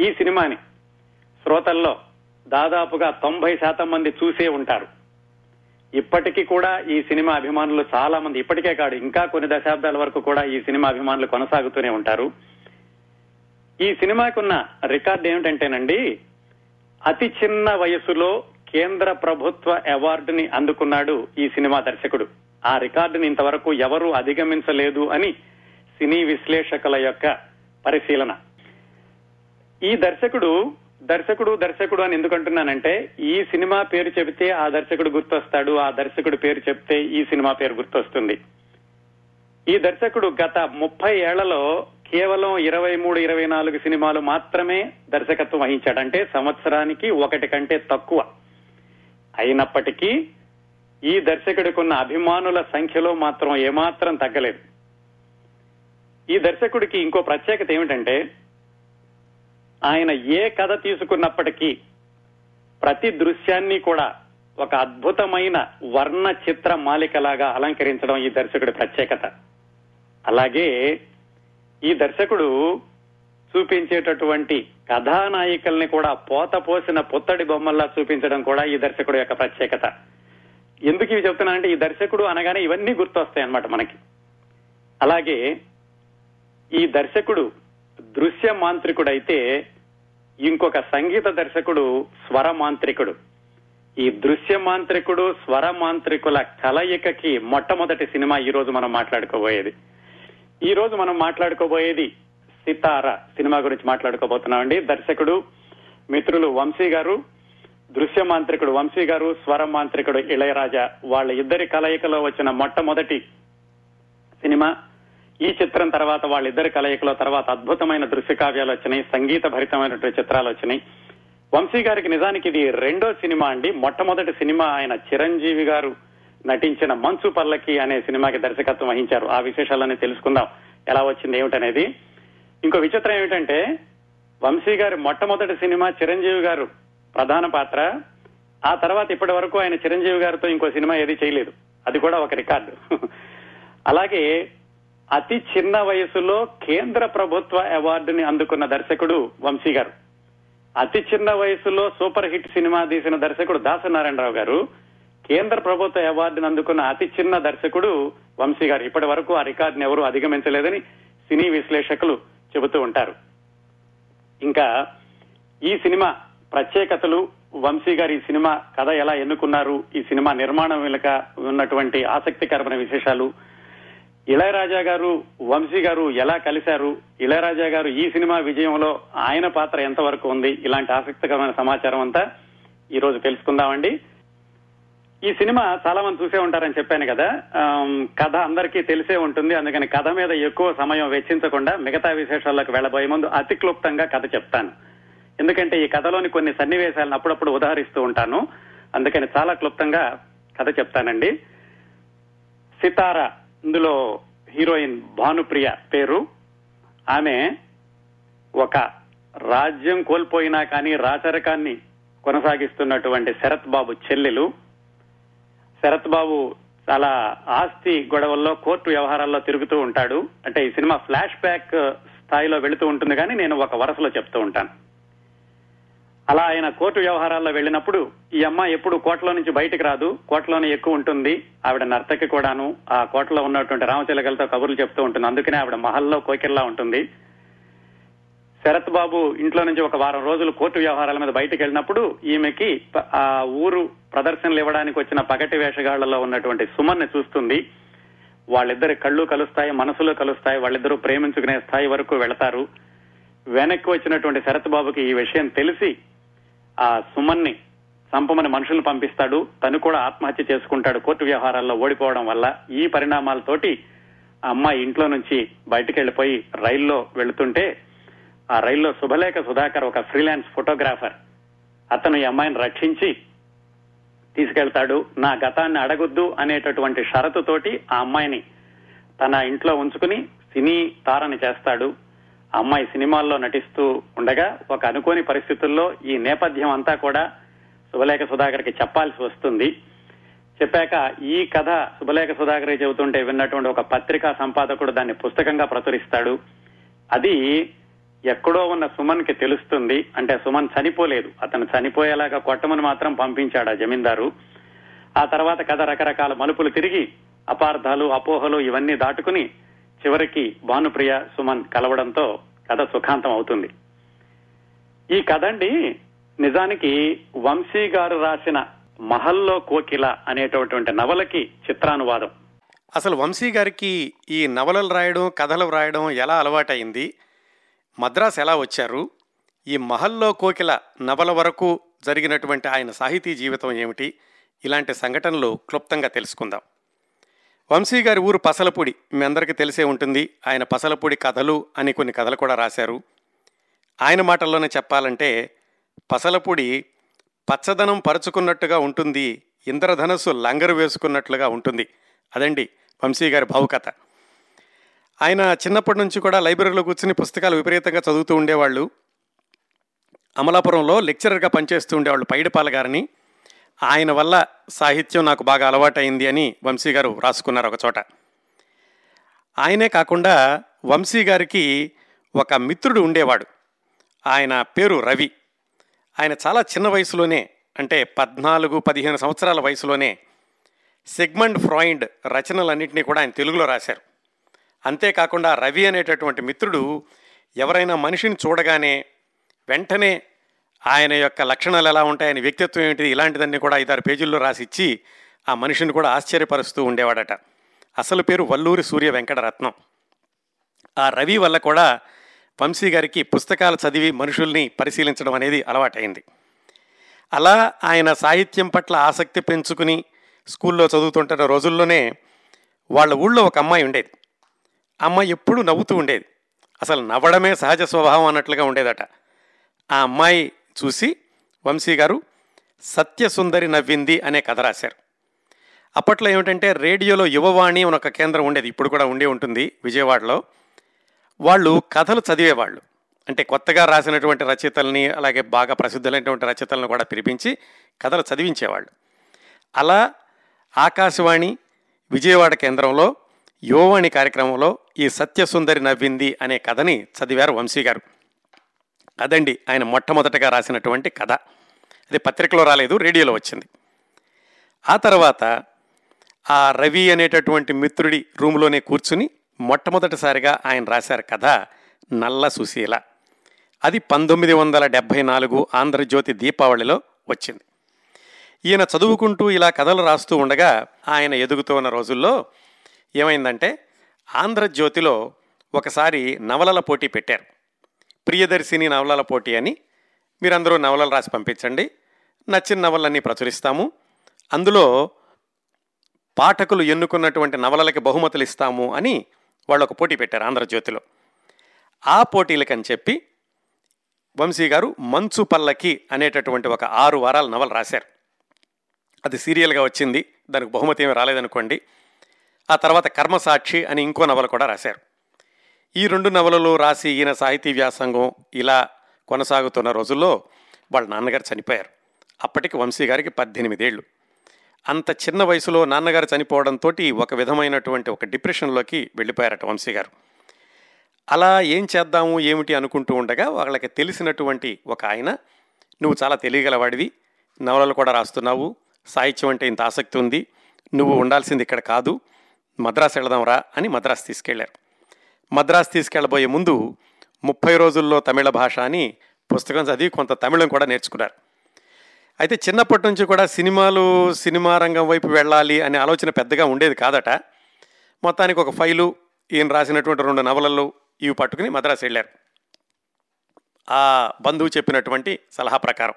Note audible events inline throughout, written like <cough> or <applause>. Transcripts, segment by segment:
ఈ సినిమాని శ్రోతల్లో దాదాపుగా తొంభై శాతం మంది చూసే ఉంటారు. ఇప్పటికీ కూడా ఈ సినిమా అభిమానులు చాలా మంది ఇప్పటికే కాదు ఇంకా కొన్ని దశాబ్దాల వరకు కూడా ఈ సినిమా అభిమానులు కొనసాగుతూనే ఉంటారు. ఈ సినిమాకున్న రికార్డు ఏమిటంటేనండి అతి చిన్న వయసులో కేంద్ర ప్రభుత్వ అవార్డుని అందుకున్నాడు ఈ సినిమా దర్శకుడు. ఆ రికార్డుని ఇంతవరకు ఎవరూ అధిగమించలేదు అని సినీ విశ్లేషకుల యొక్క పరిశీలన. ఈ దర్శకుడు దర్శకుడు దర్శకుడు అని ఎందుకంటున్నానంటే ఈ సినిమా పేరు చెబితే ఆ దర్శకుడు గుర్తొస్తాడు ఆ దర్శకుడు పేరు చెప్తే ఈ సినిమా పేరు గుర్తొస్తుంది. ఈ దర్శకుడు గత ముప్పై ఏళ్ళలో కేవలం ఇరవై మూడు ఇరవై నాలుగు సినిమాలు మాత్రమే దర్శకత్వం వహించాడు. అంటే సంవత్సరానికి ఒకటి కంటే తక్కువ అయినప్పటికీ ఈ దర్శకుడికున్న అభిమానుల సంఖ్యలో మాత్రం ఏమాత్రం తగ్గలేదు. ఈ దర్శకుడికి ఇంకో ప్రత్యేకత ఏమిటంటే ఆయన ఏ కథ తీసుకున్నప్పటికీ ప్రతి దృశ్యాన్ని కూడా ఒక అద్భుతమైన వర్ణ చిత్ర మాలికలాగా అలంకరించడం ఈ దర్శకుడి ప్రత్యేకత. అలాగే ఈ దర్శకుడు చూపించేటటువంటి కథానాయికల్ని కూడా పోత పోసిన పొత్తడి బొమ్మల్లా చూపించడం కూడా ఈ దర్శకుడు యొక్క ప్రత్యేకత. ఎందుకు ఇవి చెప్తున్నానంటే ఈ దర్శకుడు అనగానే ఇవన్నీ గుర్తొస్తాయి అన్నమాట మనకి. అలాగే ఈ దర్శకుడు దృశ్య మాంత్రికుడైతే ఇంకొక సంగీత దర్శకుడు స్వర మాంత్రికుడు. ఈ దృశ్య మాంత్రికుడు స్వర మాంత్రికుల కలయికకి మొట్టమొదటి సినిమా ఈ రోజు మనం మాట్లాడుకోబోయేది. ఈ రోజు మనం మాట్లాడుకోబోయేది సితార సినిమా గురించి మాట్లాడుకోబోతున్నామండి. దర్శకుడు మిత్రులు వంశీ గారు దృశ్య మాంత్రికుడు వంశీ గారు స్వర మాంత్రికుడు ఇళయరాజా వాళ్ళ ఇద్దరి కలయికలో వచ్చిన మొట్టమొదటి సినిమా ఈ చిత్రం తర్వాత వాళ్ళిద్దరి కలయికలో తర్వాత అద్భుతమైన దృశ్య కావ్యాలు వచ్చినాయి సంగీత భరితమైనటువంటి చిత్రాలు వచ్చినాయి. వంశీ గారికి నిజానికి ఇది రెండో సినిమా అండి. మొట్టమొదటి సినిమా ఆయన చిరంజీవి గారు నటించిన మంచు పల్లకి అనే సినిమాకి దర్శకత్వం వహించారు. ఆ విశేషాలన్నీ తెలుసుకుందాం. ఎలా వచ్చింది ఏమిటనేది? ఇంకో విచిత్రం ఏమిటంటే వంశీ గారి మొట్టమొదటి సినిమా చిరంజీవి గారు ప్రధాన పాత్ర. ఆ తర్వాత ఇప్పటి వరకు ఆయన చిరంజీవి గారితో ఇంకో సినిమా ఏది చేయలేదు. అది కూడా ఒక రికార్డు. <laughs> అలాగే అతి చిన్న వయసులో కేంద్ర ప్రభుత్వ అవార్డుని అందుకున్న దర్శకుడు వంశీ గారు. అతి చిన్న వయసులో సూపర్ హిట్ సినిమా తీసిన దర్శకుడు దాసనారాయణరావు గారు కేంద్ర ప్రభుత్వ అవార్డుని అందుకున్న అతి చిన్న దర్శకుడు వంశీ గారు. ఇప్పటి వరకు ఆ రికార్డును ఎవరు అధిగమించలేదని సినీ విశ్లేషకులు చెబుతూ ఉంటారు. ఇంకా ఈ సినిమా ప్రత్యేకతలు వంశీ గారు ఈ సినిమా కథ ఎలా ఎన్నుకున్నారు ఈ సినిమా నిర్మాణం వెనుక ఉన్నటువంటి ఆసక్తికరమైన విశేషాలు ఇళయరాజా గారు వంశీ గారు ఎలా కలిశారు? ఇళయరాజా గారు ఈ సినిమా విజయంలో ఆయన పాత్ర ఎంతవరకు ఉంది? ఇలాంటి ఆసక్తికరమైన సమాచారం అంతా ఈ రోజు తెలుసుకుందామండి. ఈ సినిమా చాలా మంది చూసే ఉంటారని చెప్పాను కదా. కథ అందరికీ తెలిసే ఉంటుంది. అందుకని కథ మీద ఎక్కువ సమయం వెచ్చించకుండా మిగతా విశేషాల్లోకి వెళ్ళబోయే ముందు అతి క్లుప్తంగా కథ చెప్తాను. ఎందుకంటే ఈ కథలోని కొన్ని సన్నివేశాలను అప్పుడప్పుడు ఉదాహరిస్తూ ఉంటాను. అందుకని చాలా క్లుప్తంగా కథ చెప్తానండి. సితారా ఇందులో హీరోయిన్ భానుప్రియ పేరు. ఆమె ఒక రాజ్యం కోల్పోయినా కానీ రాచరికాన్ని కొనసాగిస్తున్నటువంటి శరత్ బాబు చెల్లెలు. శరత్ బాబు చాలా ఆస్తి గొడవల్లో కోర్టు వ్యవహారాల్లో తిరుగుతూ ఉంటాడు. అంటే ఈ సినిమా ఫ్లాష్ బ్యాక్ స్థాయిలో వెళుతూ ఉంటుంది కానీ నేను ఒక వరుసలో చెప్తూ ఉంటాను. అలా ఆయన కోర్టు వ్యవహారాల్లో వెళ్ళినప్పుడు ఈ అమ్మ ఎప్పుడు కోటలో నుంచి బయటకు రాదు కోటలోనే ఎక్కువ ఉంటుంది. ఆవిడ నర్తకి కూడాను ఆ కోటలో ఉన్నటువంటి రామచిలకలతో కబుర్లు చెప్తూ ఉంటుంది. అందుకనే ఆవిడ మహల్లో కోకిల్లా ఉంటుంది. శరత్ బాబు ఇంట్లో నుంచి ఒక వారం రోజులు కోర్టు వ్యవహారాల మీద బయటకు వెళ్ళినప్పుడు ఈమెకి ఆ ఊరు ప్రదర్శనలు ఇవ్వడానికి వచ్చిన పగటి వేషగాళ్ళలో ఉన్నటువంటి సుమన్ని చూస్తుంది. వాళ్ళిద్దరి కళ్ళు కలుస్తాయి మనసులో కలుస్తాయి వాళ్ళిద్దరూ ప్రేమించుకునే స్థాయి వరకు వెళతారు. వెనక్కి వచ్చినటువంటి శరత్ బాబుకి ఈ విషయం తెలిసి ఆ సుమన్ని చంపమని మనుషులను పంపిస్తాడు. తను కూడా ఆత్మహత్య చేసుకుంటాడు కోర్టు వ్యవహారాల్లో ఓడిపోవడం వల్ల. ఈ పరిణామాలతోటి ఆ అమ్మాయి ఇంట్లో నుంచి బయటికి వెళ్ళిపోయి రైల్లో వెళుతుంటే ఆ రైల్లో శుభలేఖ సుధాకర్ ఒక ఫ్రీలాన్స్ ఫోటోగ్రాఫర్. అతను ఈ అమ్మాయిని రక్షించి తీసుకెళ్తాడు. నా గతాన్ని అడగొద్దు అనేటటువంటి షరతుతోటి ఆ అమ్మాయిని తన ఇంట్లో ఉంచుకుని సినీ తారని చేస్తాడు. అమ్మాయి సినిమాల్లో నటిస్తూ ఉండగా ఒక అనుకోని పరిస్థితుల్లో ఈ నేపథ్యం అంతా కూడా శుభలేఖ సుధాకర్కి చెప్పాల్సి వస్తుంది. చెప్పాక ఈ కథ శుభలేఖ సుధాకర్ చెబుతుంటే విన్నటువంటి ఒక పత్రికా సంపాదకుడు దాన్ని పుస్తకంగా ప్రచురిస్తాడు. అది ఎక్కడో ఉన్న సుమన్కి తెలుస్తుంది. అంటే సుమన్ చనిపోలేదు. అతను చనిపోయేలాగా కొట్టమని మాత్రం పంపించాడు ఆ జమీందారు. ఆ తర్వాత కథ రకరకాల మలుపులు తిరిగి అపార్థాలు అపోహలు ఇవన్నీ దాటుకుని చివరికి భానుప్రియ సుమన్ కలవడంతో కథ సుఖాంతం అవుతుంది. ఈ కథ అండి నిజానికి వంశీ గారు రాసిన మహల్లో కోకిల అనేటటువంటి నవలకి చిత్రానువాదం. అసలు వంశీ గారికి ఈ నవలలు రాయడం కథలు రాయడం ఎలా అలవాటైంది మద్రాస్ ఎలా వచ్చారు? ఈ మహల్లో కోకిల నవల వరకు జరిగినటువంటి ఆయన సాహితీ జీవితం ఏమిటి? ఇలాంటి సంఘటనలు క్లుప్తంగా తెలుసుకుందాం. వంశీ గారి ఊరు పసలపూడి. మీ అందరికీ తెలిసే ఉంటుంది ఆయన పసలపూడి కథలు అని కొన్ని కథలు కూడా రాశారు. ఆయన మాటల్లోనే చెప్పాలంటే పసలపూడి పచ్చదనం పరుచుకున్నట్టుగా ఉంటుంది ఇంద్రధనస్సు లంగరు వేసుకున్నట్లుగా ఉంటుంది. అదండి వంశీ గారి భావుకథ. ఆయన చిన్నప్పటి నుంచి కూడా లైబ్రరీలో కూర్చుని పుస్తకాలు విపరీతంగా చదువుతూ ఉండేవాళ్ళు. అమలాపురంలో లెక్చరర్గా పనిచేస్తూ ఉండేవాళ్ళు పైడిపాల గారిని. ఆయన వల్ల సాహిత్యం నాకు బాగా అలవాటైంది అని వంశీ గారు రాసుకున్నారు ఒక చోట. ఆయనే కాకుండా వంశీ గారికి ఒక మిత్రుడు ఉండేవాడు. ఆయన పేరు రవి. ఆయన చాలా చిన్న వయసులోనే అంటే పద్నాలుగు పదిహేను సంవత్సరాల వయసులోనే సెగ్మండ్ ఫ్రాయిడ్ రచనలన్నింటినీ కూడా ఆయన తెలుగులో రాశారు. అంతేకాకుండా రవి అనేటటువంటి మిత్రుడు ఎవరైనా మనిషిని చూడగానే వెంటనే ఆయన యొక్క లక్షణాలు ఎలా ఉంటాయి ఆయన వ్యక్తిత్వం ఏంటిది ఇలాంటిదన్నీ కూడా ఐదారు పేజీల్లో రాసిచ్చి ఆ మనిషిని కూడా ఆశ్చర్యపరుస్తూ ఉండేవాడట. అసలు పేరు వల్లూరి సూర్య వెంకటరత్నం. ఆ రవి వల్ల కూడా వంశీ గారికి పుస్తకాలు చదివి మనుషుల్ని పరిశీలించడం అనేది అలవాటైంది. అలా ఆయన సాహిత్యం పట్ల ఆసక్తి పెంచుకుని స్కూల్లో చదువుతుంటున్న రోజుల్లోనే వాళ్ళ ఊళ్ళో ఒక అమ్మాయి ఉండేది. అమ్మాయి ఎప్పుడూ నవ్వుతూ ఉండేది. అసలు నవ్వడమే సహజ స్వభావం అన్నట్లుగా ఉండేదట. ఆ అమ్మాయి చూసి వంశీ గారు సత్యసుందరి నవ్వింది అనే కథ రాశారు. అప్పట్లో ఏమిటంటే రేడియోలో యువవాణి అని ఒక కేంద్రం ఉండేది ఇప్పుడు కూడా ఉండే ఉంటుంది విజయవాడలో. వాళ్ళు కథలు చదివేవాళ్ళు. అంటే కొత్తగా రాసినటువంటి రచయితల్ని అలాగే బాగా ప్రసిద్ధులైనటువంటి రచయితలను కూడా పిలిపించి కథలు చదివించేవాళ్ళు. అలా ఆకాశవాణి విజయవాడ కేంద్రంలో యువవాణి కార్యక్రమంలో ఈ సత్యసుందరి నవ్వింది అనే కథని చదివారు వంశీ గారు. అదండి ఆయన మొట్టమొదటగా రాసినటువంటి కథ. అది పత్రికలో రాలేదు రేడియోలో వచ్చింది. ఆ తర్వాత ఆ రవి అనేటటువంటి మిత్రుడి రూమ్లోనే కూర్చుని మొట్టమొదటిసారిగా ఆయన రాశారు కథ నల్ల సుశీల. అది పంతొమ్మిది వందల డెబ్భై నాలుగు ఆంధ్రజ్యోతి దీపావళిలో వచ్చింది. ఈయన చదువుకుంటూ ఇలా కథలు రాస్తూ ఉండగా ఆయన ఎదుగుతున్న రోజుల్లో ఏమైందంటే ఆంధ్రజ్యోతిలో ఒకసారి నవలల పోటీ పెట్టారు. ప్రియదర్శిని నవలల పోటీ అని మీరందరూ నవలలు రాసి పంపించండి. నచ్చిన నవలన్నీ ప్రచురిస్తాము. అందులో పాఠకులు ఎన్నుకున్నటువంటి నవలలకి బహుమతులు ఇస్తాము అని వాళ్ళు ఒక పోటీ పెట్టారు ఆంధ్రజ్యోతిలో. ఆ పోటీలకని చెప్పి వంశీ గారు మంచు పల్లకి అనేటటువంటి ఒక ఆరు వారాల నవల రాశారు. అది సీరియల్గా వచ్చింది దానికి బహుమతి ఏమి రాలేదనుకోండి. ఆ తర్వాత కర్మసాక్షి అని ఇంకో నవల కూడా రాశారు. ఈ రెండు నవలలు రాసి ఈయన సాహితీ వ్యాసంగం ఇలా కొనసాగుతున్న రోజుల్లో వాళ్ళ నాన్నగారు చనిపోయారు. అప్పటికి వంశీ గారికి పద్దెనిమిదేళ్ళు అంత చిన్న వయసులో నాన్నగారు చనిపోవడంతో ఒక విధమైనటువంటి ఒక డిప్రెషన్లోకి వెళ్ళిపోయారట వంశీ గారు. అలా ఏం చేద్దాము ఏమిటి అనుకుంటూ ఉండగా వాళ్ళకి తెలిసినటువంటి ఒక ఆయన నువ్వు చాలా తెలియగలవాడివి నవలలు కూడా రాస్తున్నావు సాహిత్యం అంటే ఇంత ఆసక్తి ఉంది నువ్వు ఉండాల్సింది ఇక్కడ కాదు మద్రాసు వెళదాంరా అని మద్రాసు తీసుకెళ్ళారు. మద్రాసు తీసుకెళ్ళబోయే ముందు ముప్పై రోజుల్లో తమిళ భాష అని పుస్తకం చదివి కొంత తమిళం కూడా నేర్చుకున్నారు. అయితే చిన్నప్పటి నుంచి కూడా సినిమాలు సినిమా రంగం వైపు వెళ్ళాలి అనే ఆలోచన పెద్దగా ఉండేది కాదట. మొత్తానికి ఒక ఫైలు ఈయన రాసినటువంటి రెండు నవలలు ఇవి పట్టుకుని మద్రాసు వెళ్ళారు. ఆ బంధువు చెప్పినటువంటి సలహా ప్రకారం.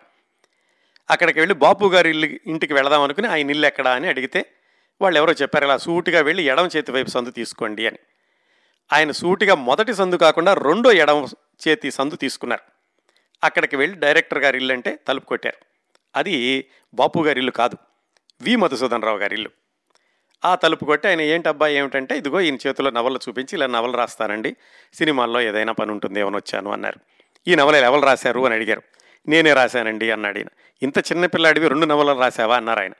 అక్కడికి వెళ్ళి బాపు గారి ఇల్లు ఇంటికి వెళదాం అనుకుని ఆయన ఇల్లు ఎక్కడా అని అడిగితే వాళ్ళు ఎవరో చెప్పారు ఇలా సూటిగా వెళ్ళి ఎడమ చేతి వైపు సందు తీసుకోండి అని. ఆయన సూటిగా మొదటి సందు కాకుండా రెండో ఎడమ చేతి సందు తీసుకున్నారు. అక్కడికి వెళ్ళి డైరెక్టర్ గారి ఇల్లు అంటే తలుపు కొట్టారు. అది బాపు గారి ఇల్లు కాదు వి మధుసూదన్ రావు గారి ఇల్లు. ఆ తలుపు కొట్టి ఆయన ఏంటి అబ్బాయి ఏమిటంటే ఇదిగో ఈయన చేతిలో నవలు చూపించి ఇలా నవలు రాస్తానండి సినిమాల్లో ఏదైనా పని ఉంటుంది ఏమని వచ్చాను అన్నారు. ఈ నవలలు ఎవరు రాశారు అని అడిగారు. నేనే రాశానండి అన్నాడు ఈయన. ఇంత చిన్న పిల్లాడివి రెండు నవలలు రాశావా అన్నారు ఆయన.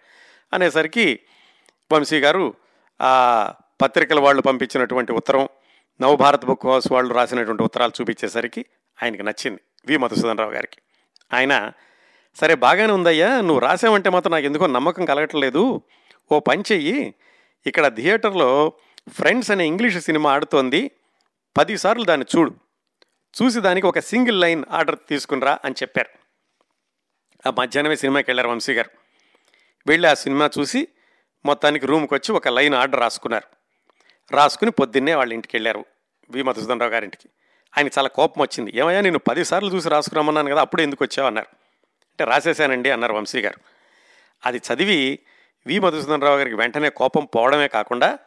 అనేసరికి వంశీ గారు ఆ పత్రికల వాళ్ళు పంపించినటువంటి ఉత్తరం నవభారత్ బుక్ హౌస్ వాళ్ళు రాసినటువంటి ఉత్తరాలు చూపించేసరికి ఆయనకి నచ్చింది. వి. మధుసూదన్ రావు గారికి. ఆయన సరే బాగానే ఉందయ్యా నువ్వు రాసావంటే మాత్రం నాకు ఎందుకో నమ్మకం కలగట్లేదు. ఓ పని చెయ్యి. ఇక్కడ థియేటర్లో ఫ్రెండ్స్ అనే ఇంగ్లీష్ సినిమా ఆడుతోంది. పదిసార్లు దాన్ని చూడు. చూసి దానికి ఒక సింగిల్ లైన్ ఆర్డర్ తీసుకునిరా అని చెప్పారు. ఆ మధ్యాహ్నమే సినిమాకి వెళ్ళారు వంశీ గారు. వెళ్ళి ఆ సినిమా చూసి మొత్తానికి రూమ్కి వచ్చి ఒక లైన్ ఆర్డర్ రాసుకున్నారు. రాసుకుని పొద్దున్నే వాళ్ళ ఇంటికి వెళ్ళారు వి మధుసూదనరావు గారింటికి ఆయన చాలా కోపం వచ్చింది. ఏమయ్యా నేను పదిసార్లు చూసి రాసుకురమ్మన్నాను కదా అప్పుడు ఎందుకు వచ్చావు అన్నారు. అంటే రాసేశానండి అన్నారు వంశీ గారు. అది చదివి వి మధుసూదనరావు గారికి వెంటనే కోపం పోవడమే కాకుండా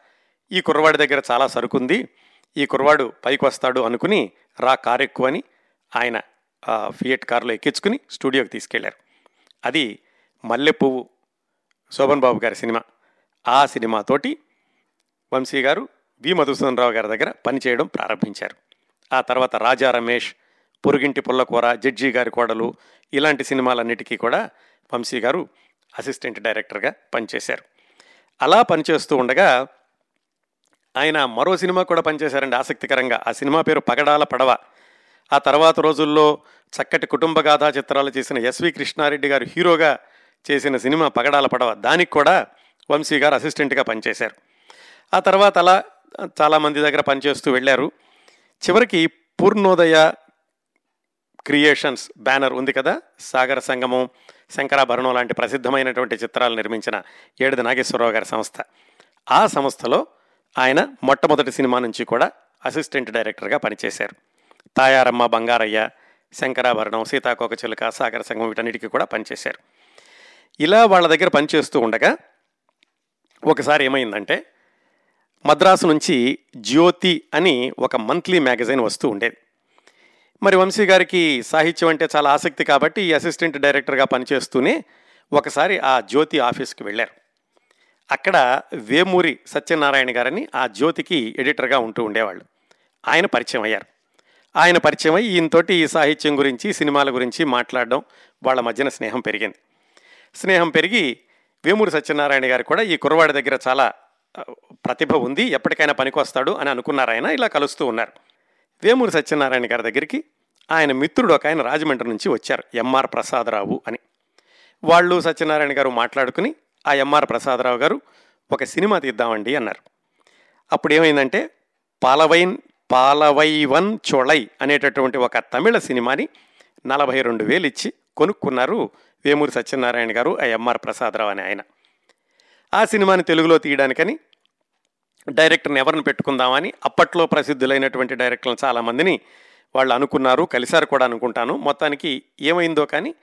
ఈ కుర్రవాడి దగ్గర చాలా సరుకుంది ఈ కుర్రవాడు పైకి వస్తాడు అనుకుని రా కారు ఎక్కువని ఆయన ఫియట్ కారులో ఎక్కించుకుని స్టూడియోకి తీసుకెళ్ళారు. అది మల్లెపువ్వు శోభన్ బాబు గారి సినిమా. ఆ సినిమాతోటి వంశీ గారు వి. మధుసూదన్ రావు గారి దగ్గర పనిచేయడం ప్రారంభించారు. ఆ తర్వాత రాజా రమేష్ పొరుగింటి పుల్లకూర జడ్జి గారి కోడలు ఇలాంటి సినిమాలన్నిటికీ కూడా వంశీ గారు అసిస్టెంట్ డైరెక్టర్గా పనిచేశారు. అలా పనిచేస్తూ ఉండగా ఆయన మరో సినిమా కూడా పనిచేశారండి ఆసక్తికరంగా. ఆ సినిమా పేరు పగడాల పడవ. ఆ తర్వాత రోజుల్లో చక్కటి కుటుంబ గాథా చిత్రాలు చేసిన ఎస్వి కృష్ణారెడ్డి గారు హీరోగా చేసిన సినిమా పగడాల పడవ. దానికి కూడా వంశీ గారు అసిస్టెంట్గా పనిచేశారు. ఆ తర్వాత అలా చాలామంది దగ్గర పనిచేస్తూ వెళ్ళారు. చివరికి పూర్ణోదయ క్రియేషన్స్ బ్యానర్ ఉంది కదా? సాగర సంగమం శంకరాభరణం లాంటి ప్రసిద్ధమైనటువంటి చిత్రాలు నిర్మించిన ఏడుది నాగేశ్వరరావు గారి సంస్థ. ఆ సంస్థలో ఆయన మొట్టమొదటి సినిమా నుంచి కూడా అసిస్టెంట్ డైరెక్టర్గా పనిచేశారు. తాయారమ్మ బంగారయ్య శంకరాభరణం సీతాకోక చిలుక సాగర సంఘం వీటన్నిటికీ కూడా పనిచేశారు. ఇలా వాళ్ళ దగ్గర పనిచేస్తూ ఉండగా ఒకసారి ఏమైందంటే మద్రాసు నుంచి జ్యోతి అని ఒక మంత్లీ మ్యాగజైన్ వస్తూ ఉండేది. మరి వంశీ గారికి సాహిత్యం అంటే చాలా ఆసక్తి కాబట్టి ఈ అసిస్టెంట్ డైరెక్టర్గా పనిచేస్తూనే ఒకసారి ఆ జ్యోతి ఆఫీస్కి వెళ్ళారు. అక్కడ వేమూరి సత్యనారాయణ గారని ఆ జ్యోతికి ఎడిటర్గా ఉంటూ ఉండేవాళ్ళు. ఆయన పరిచయం అయ్యారు. ఆయన పరిచయం అయ్యి ఈయనతోటి ఈ సాహిత్యం గురించి సినిమాల గురించి మాట్లాడడం వాళ్ళ మధ్యన స్నేహం పెరిగింది. స్నేహం పెరిగి వేమూరి సత్యనారాయణ గారు కూడా ఈ కుర్రవాడి దగ్గర చాలా ప్రతిభ ఉంది ఎప్పటికైనా పనికొస్తాడు అని అనుకున్నారు ఆయన ఇలా కలుస్తూ ఉన్నారు. వేమూరి సత్యనారాయణ గారి దగ్గరికి ఆయన మిత్రుడు ఒక ఆయన రాజమండ్రి నుంచి వచ్చారు ఎంఆర్ ప్రసాదరావు అని. వాళ్ళు సత్యనారాయణ గారు మాట్లాడుకుని ఆ ఎంఆర్ ప్రసాదరావు గారు ఒక సినిమా తీద్దామండి అన్నారు. అప్పుడు ఏమైందంటే పాలవైన్ పాలవైవన్ చోళై అనేటటువంటి ఒక తమిళ సినిమాని నలభై రెండు వేలు ఇచ్చి కొనుక్కున్నారు వేమూరి సత్యనారాయణ గారు ఆ ఎంఆర్ ప్రసాదరావు అని ఆయన. ఆ సినిమాని తెలుగులో తీయడానికని డైరెక్టర్ని ఎవరిని పెట్టుకుందామని అప్పట్లో ప్రసిద్ధులైనటువంటి డైరెక్టర్లను చాలామందిని వాళ్ళు అనుకున్నారు కలిశారు కూడా అనుకుంటాను. మొత్తానికి ఏమైందో కానీ